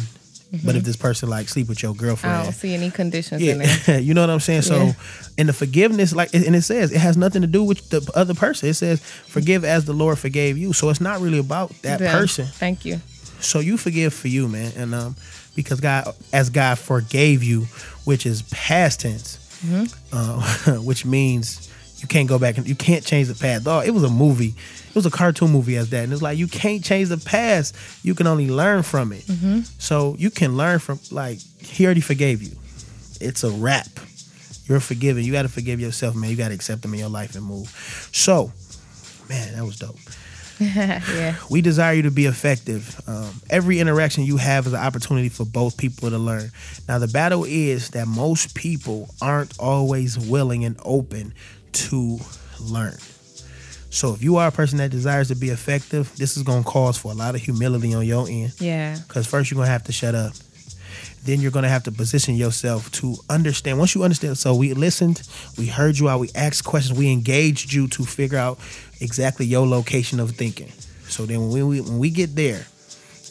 S1: but if this person like sleep with your girlfriend.
S2: I don't see any conditions in there.
S1: Yeah, (laughs) you know what I'm saying. So,
S2: Yeah.
S1: in the forgiveness, like, and it says it has nothing to do with the other person. It says forgive as the Lord forgave you. So it's not really about that
S2: Yeah.
S1: person.
S2: Thank you.
S1: So you forgive for you, man, and um, because God, as God forgave you, which is past tense, uh, (laughs) which means you can't go back and you can't change the past. Dog, it was a movie. It was a cartoon movie as that, and it's like you can't change the past. You can only learn from it. So you can learn from like he already forgave you. It's a wrap. You're forgiven. You got to forgive yourself, man. You got to accept them in your life and move. So, man, that was dope. (laughs)
S2: yeah.
S1: We desire you to be effective. Um, every interaction you have is an opportunity for both people to learn. Now, the battle is that most people aren't always willing and open to learn. So, if you are a person that desires to be effective, this is going to cause for a lot of humility on your end.
S2: Yeah.
S1: Because first, you're going to have to shut up. Then you're going to have to position yourself to understand. Once you understand, so we listened, we heard you out, we asked questions, we engaged you to figure out exactly your location of thinking. So then when we when we get there,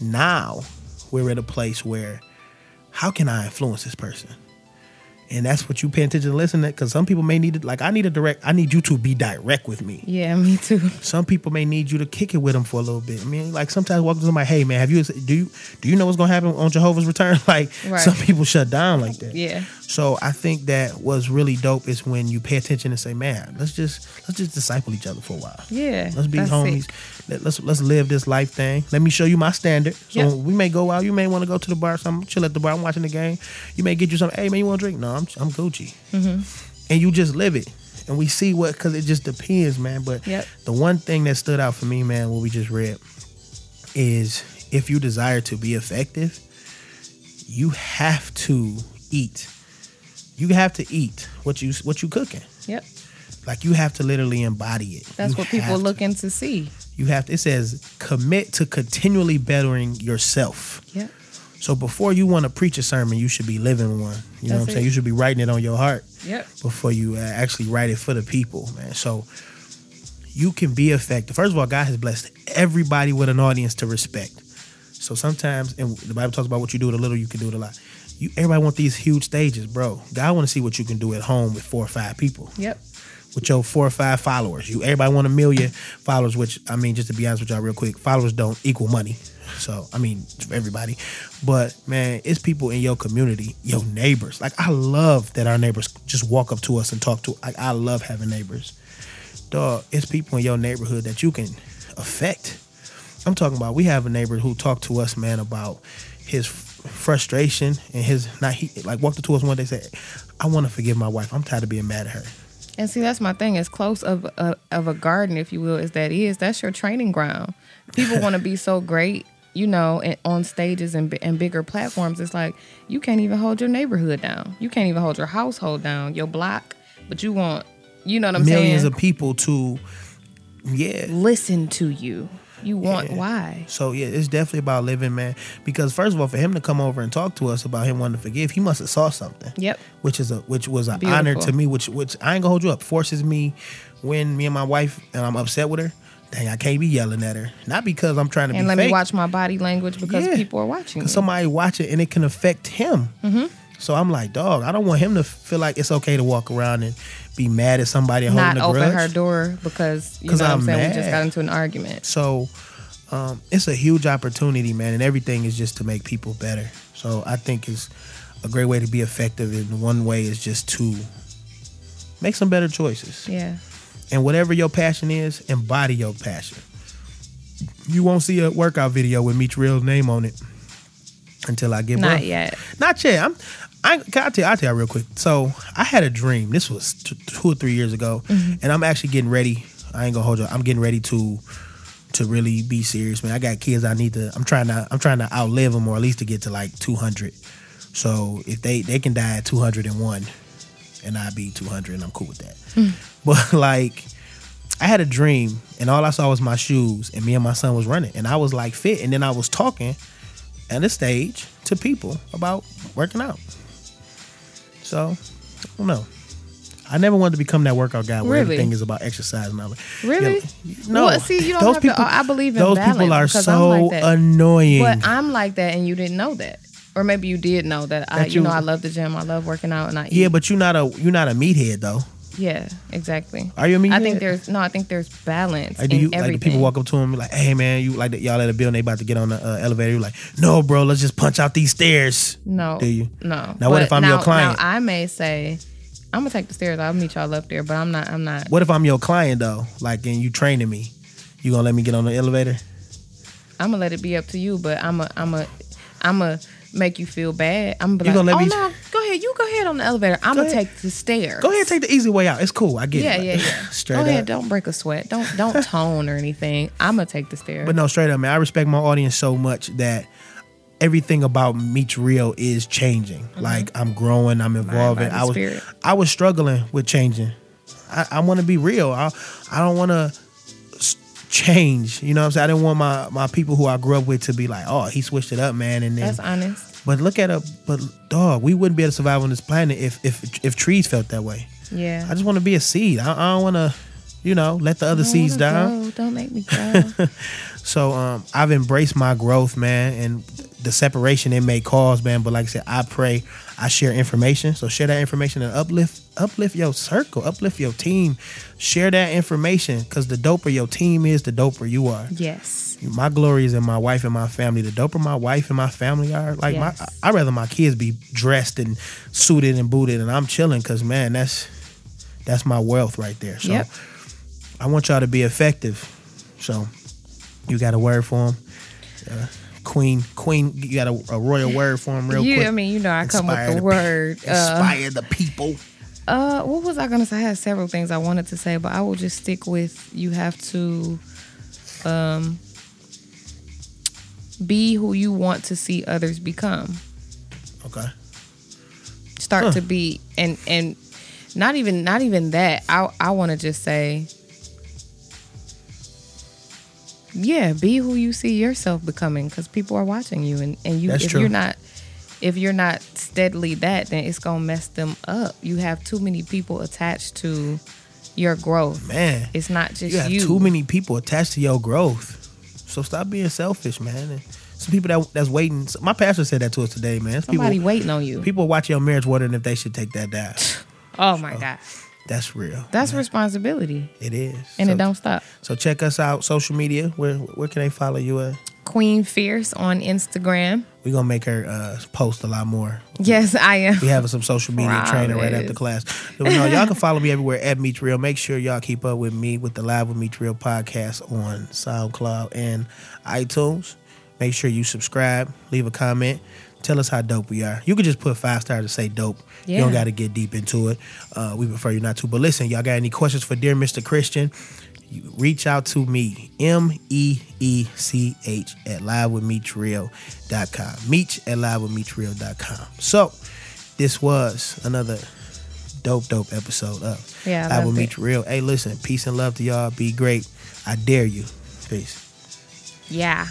S1: now we're at a place where how can I influence this person? And that's what you pay attention to listen to. Because some people may need it. Like I need a direct. I need you to be direct with me.
S2: Yeah, me too.
S1: Some people may need you to kick it with them for a little bit. I mean, like sometimes walk to somebody, hey man, have you do you do you know what's gonna happen on Jehovah's Return? (laughs) Like
S2: Right.
S1: some people shut down like that.
S2: Yeah.
S1: So I think that what's really dope is when you pay attention and say, man, let's just let's just disciple each other for a while.
S2: Yeah.
S1: Let's be homies.
S2: it.
S1: Let, us let's live this life thing. Let me show you my standard. So
S2: Yep.
S1: we may go out. You may want to go to the bar. Some chill at the bar. I'm watching the game. You may get you something. Hey man, you want to drink? No, I'm I'm Gucci.
S2: Mm-hmm.
S1: And you just live it. And we see what because it just depends, man. But
S2: Yep.
S1: the one thing that stood out for me, man, what we just read, is if you desire to be effective, you have to eat. You have to eat what you what you cooking.
S2: Yep.
S1: Like you have to literally embody it.
S2: That's
S1: You
S2: what people
S1: to.
S2: looking to see.
S1: You have to, it says commit to continually bettering yourself.
S2: Yep.
S1: So before you want to preach a sermon, you should be living one. You know what I'm
S2: That's
S1: saying? You should be writing it on your heart
S2: Yep.
S1: before you uh, actually write it for the people, man. So you can be effective. First of all, God has blessed everybody with an audience to respect. So sometimes, and the Bible talks about what you do with a little, you can do it a lot. You everybody want these huge stages, bro. God want to see what you can do at home with four or five people
S2: Yep.
S1: with your four or five followers. You everybody want a million followers, which I mean, just to be honest with y'all real quick, followers don't equal money. So I mean, for everybody, but man, it's people in your community, your neighbors. Like I love that our neighbors just walk up to us and talk to. Like I love having neighbors. Dog, it's people in your neighborhood that you can affect. I'm talking about. We have a neighbor who talked to us, man, about his frustration and his not. He like walked up to us one day and said, "I want to forgive my wife. I'm tired of being mad at her."
S2: And see, that's my thing. As close of a, of a garden, if you will, as that is, that's your training ground. People want to be so great, you know, and on stages and, and bigger platforms. It's like you can't even hold your neighborhood down. You can't even hold your household down, your block. But you want, you know what I'm
S1: millions
S2: saying?
S1: of people to yeah
S2: Listen to you. You want
S1: Yeah.
S2: why?
S1: so yeah it's definitely about living man because first of all for him to come over and talk to us about him wanting to forgive he must have saw something
S2: Yep.
S1: which is a which was an
S2: Beautiful.
S1: honor to me which which i ain't gonna hold you up forces me when me and my wife and i'm upset with her dang i can't be yelling at her not because i'm trying to be.
S2: And let
S1: fake,
S2: me watch my body language because
S1: Yeah.
S2: people are watching.
S1: because somebody watch it and it can affect him
S2: Mm-hmm.
S1: so i'm like dog i don't want him to feel like it's okay to walk around and be mad at somebody
S2: Not
S1: holding a
S2: open
S1: grudge
S2: her door because you
S1: 'Cause
S2: know what I'm
S1: I'm
S2: saying. We just
S1: mad.
S2: got into an argument.
S1: So um, it's a huge opportunity, man, and everything is just to make people better. So I think it's a great way to be effective. And one way is just to make some better choices.
S2: Yeah.
S1: And whatever your passion is, embody your passion. You won't see a workout video with MeechReal's name on it until I get
S2: Not
S1: one.
S2: yet.
S1: Not yet. I'm. I can I tell, I'll tell you real quick. So I had a dream. This was t- two or three years ago, mm-hmm. and I'm actually getting ready. I ain't gonna hold you. I'm getting ready to to really be serious, man. I got kids. I need to. I'm trying to. I'm trying to outlive them, or at least to get to like 200. So if they they can die at 201, and I be 200, and I'm cool with that. Mm. (laughs) But like, I had a dream, and all I saw was my shoes, and me and my son was running, and I was like fit, and then I was talking on the stage to people about working out. So, I don't know. I never wanted to become that workout guy where
S2: Really?
S1: everything is about exercise and all that.
S2: Really?
S1: Yeah, no.
S2: Well, see, you don't
S1: those
S2: have to- I believe in
S1: those
S2: balance
S1: people are so
S2: like
S1: annoying.
S2: But I'm like that, and you didn't know that, or maybe you did know that. I, you
S1: you-
S2: know, I love the gym. I love working out, and I
S1: yeah,
S2: eat.
S1: but you're not a you're not a meathead though.
S2: Yeah, exactly.
S1: Are you a meathead?
S2: I think there's no. I think there's balance
S1: Like, do
S2: in
S1: you like people walk up to him like, "Hey man, you like that y'all at a building? They about to get on the uh, elevator? You're like, no, bro, let's just punch out these stairs.
S2: No.
S1: Do you?
S2: No.
S1: Now, what if I'm
S2: now,
S1: your client?
S2: Now I may say, I'm gonna take the stairs. I'll meet y'all up there, but I'm not. I'm not.
S1: What if I'm your client though? Like, and you training me? You gonna let me get on the elevator?
S2: I'm gonna let it be up to you, but I'm a. I'm a. I'm a make you feel bad. I'm gonna
S1: You
S2: be like,
S1: gonna let
S2: oh
S1: me-
S2: no, go ahead. You go ahead on the elevator. I'm
S1: Go
S2: gonna
S1: ahead.
S2: take the stairs.
S1: Go ahead, take the easy way out. It's cool. I get
S2: Yeah,
S1: it.
S2: yeah, yeah. Yeah. (laughs)
S1: straight
S2: Go
S1: up.
S2: ahead. Don't break a sweat. Don't don't (laughs) tone or anything. I'm gonna take the stairs.
S1: But no, straight up, man. I respect my audience so much that everything about MeechReal is changing. Mm-hmm. Like I'm growing, I'm evolving. I was
S2: spirit.
S1: I was struggling with changing. I, I want to be real. I I don't want to change. You know what I'm saying? I didn't want my my people who I grew up with to be like, oh, he switched it up, man. And then,
S2: That's honest.
S1: but look at a but dog, we wouldn't be able to survive on this planet if if if trees felt that way.
S2: Yeah.
S1: I just want to be a seed. I, I don't want to, you know, let the other seeds down.
S2: grow. Don't make me (laughs) grow.
S1: So um, I've embraced my growth, man, and the separation it may cause, man. But like I said, I pray I share information. So share that information and uplift uplift your circle, uplift your team. Share that information because the doper your team is, the doper you are.
S2: Yes.
S1: My glory is in my wife and my family. The doper my wife and my family are, like
S2: Yes.
S1: my, I rather my kids be dressed and suited and booted, and I'm chilling because man, that's that's my wealth right there. So
S2: Yep.
S1: I want y'all to be effective. So you got a word for him, uh, Queen. Queen, you got a, a royal word for him, real
S2: you,
S1: quick.
S2: I mean, you know, I come with
S1: Inspire
S2: the
S1: the pe-
S2: word. Uh,
S1: Inspire the people.
S2: uh, what was I gonna say? I had several things I wanted to say, but I will just stick with you have to, um, be who you want to see others become.
S1: Okay.
S2: Start
S1: Huh.
S2: to be, and and not even not even that. I I want to just say. Yeah, be who you see yourself becoming because people are watching you, and, and you
S1: That's
S2: if
S1: true.
S2: you're not if you're not steadily that, then it's gonna mess them up. You have too many people attached to your growth.
S1: Man,
S2: It's not just
S1: you
S2: you.
S1: have too many people attached to your growth. So stop being selfish, man. And some people that that's waiting. My pastor said that to us today, man. It's
S2: Somebody
S1: people,
S2: waiting on you.
S1: people watching your marriage wondering if they should take that down. (laughs)
S2: oh my god,
S1: That's real.
S2: that's responsibility,
S1: It is.
S2: and
S1: so,
S2: it don't stop.
S1: So check us out, social media. Where where can they follow you at?
S2: Queen Fierce on Instagram.
S1: We're gonna make her uh, post a lot more.
S2: Yes, I am.
S1: We having some social media training right after
S2: Promise.
S1: class. But no, y'all can follow me everywhere at MeechReal. Make sure y'all keep up with me with the Live with MeechReal podcast on SoundCloud and iTunes. Make sure you subscribe, leave a comment, tell us how dope we are. You could just put five stars to say dope. You don't got to get deep into it. Uh, we prefer you not to. But listen, y'all got any questions for dear Mr. Christian? You reach out to me, M E E C H at livewithmeechreal.com. Meech at livewithmeechreal.com. So, this was another dope, dope episode of
S2: Yeah, I
S1: Live with
S2: loved
S1: Meet
S2: it.
S1: Real. Hey, listen, peace and love to y'all. Be great. I dare you. Peace.
S2: Yeah.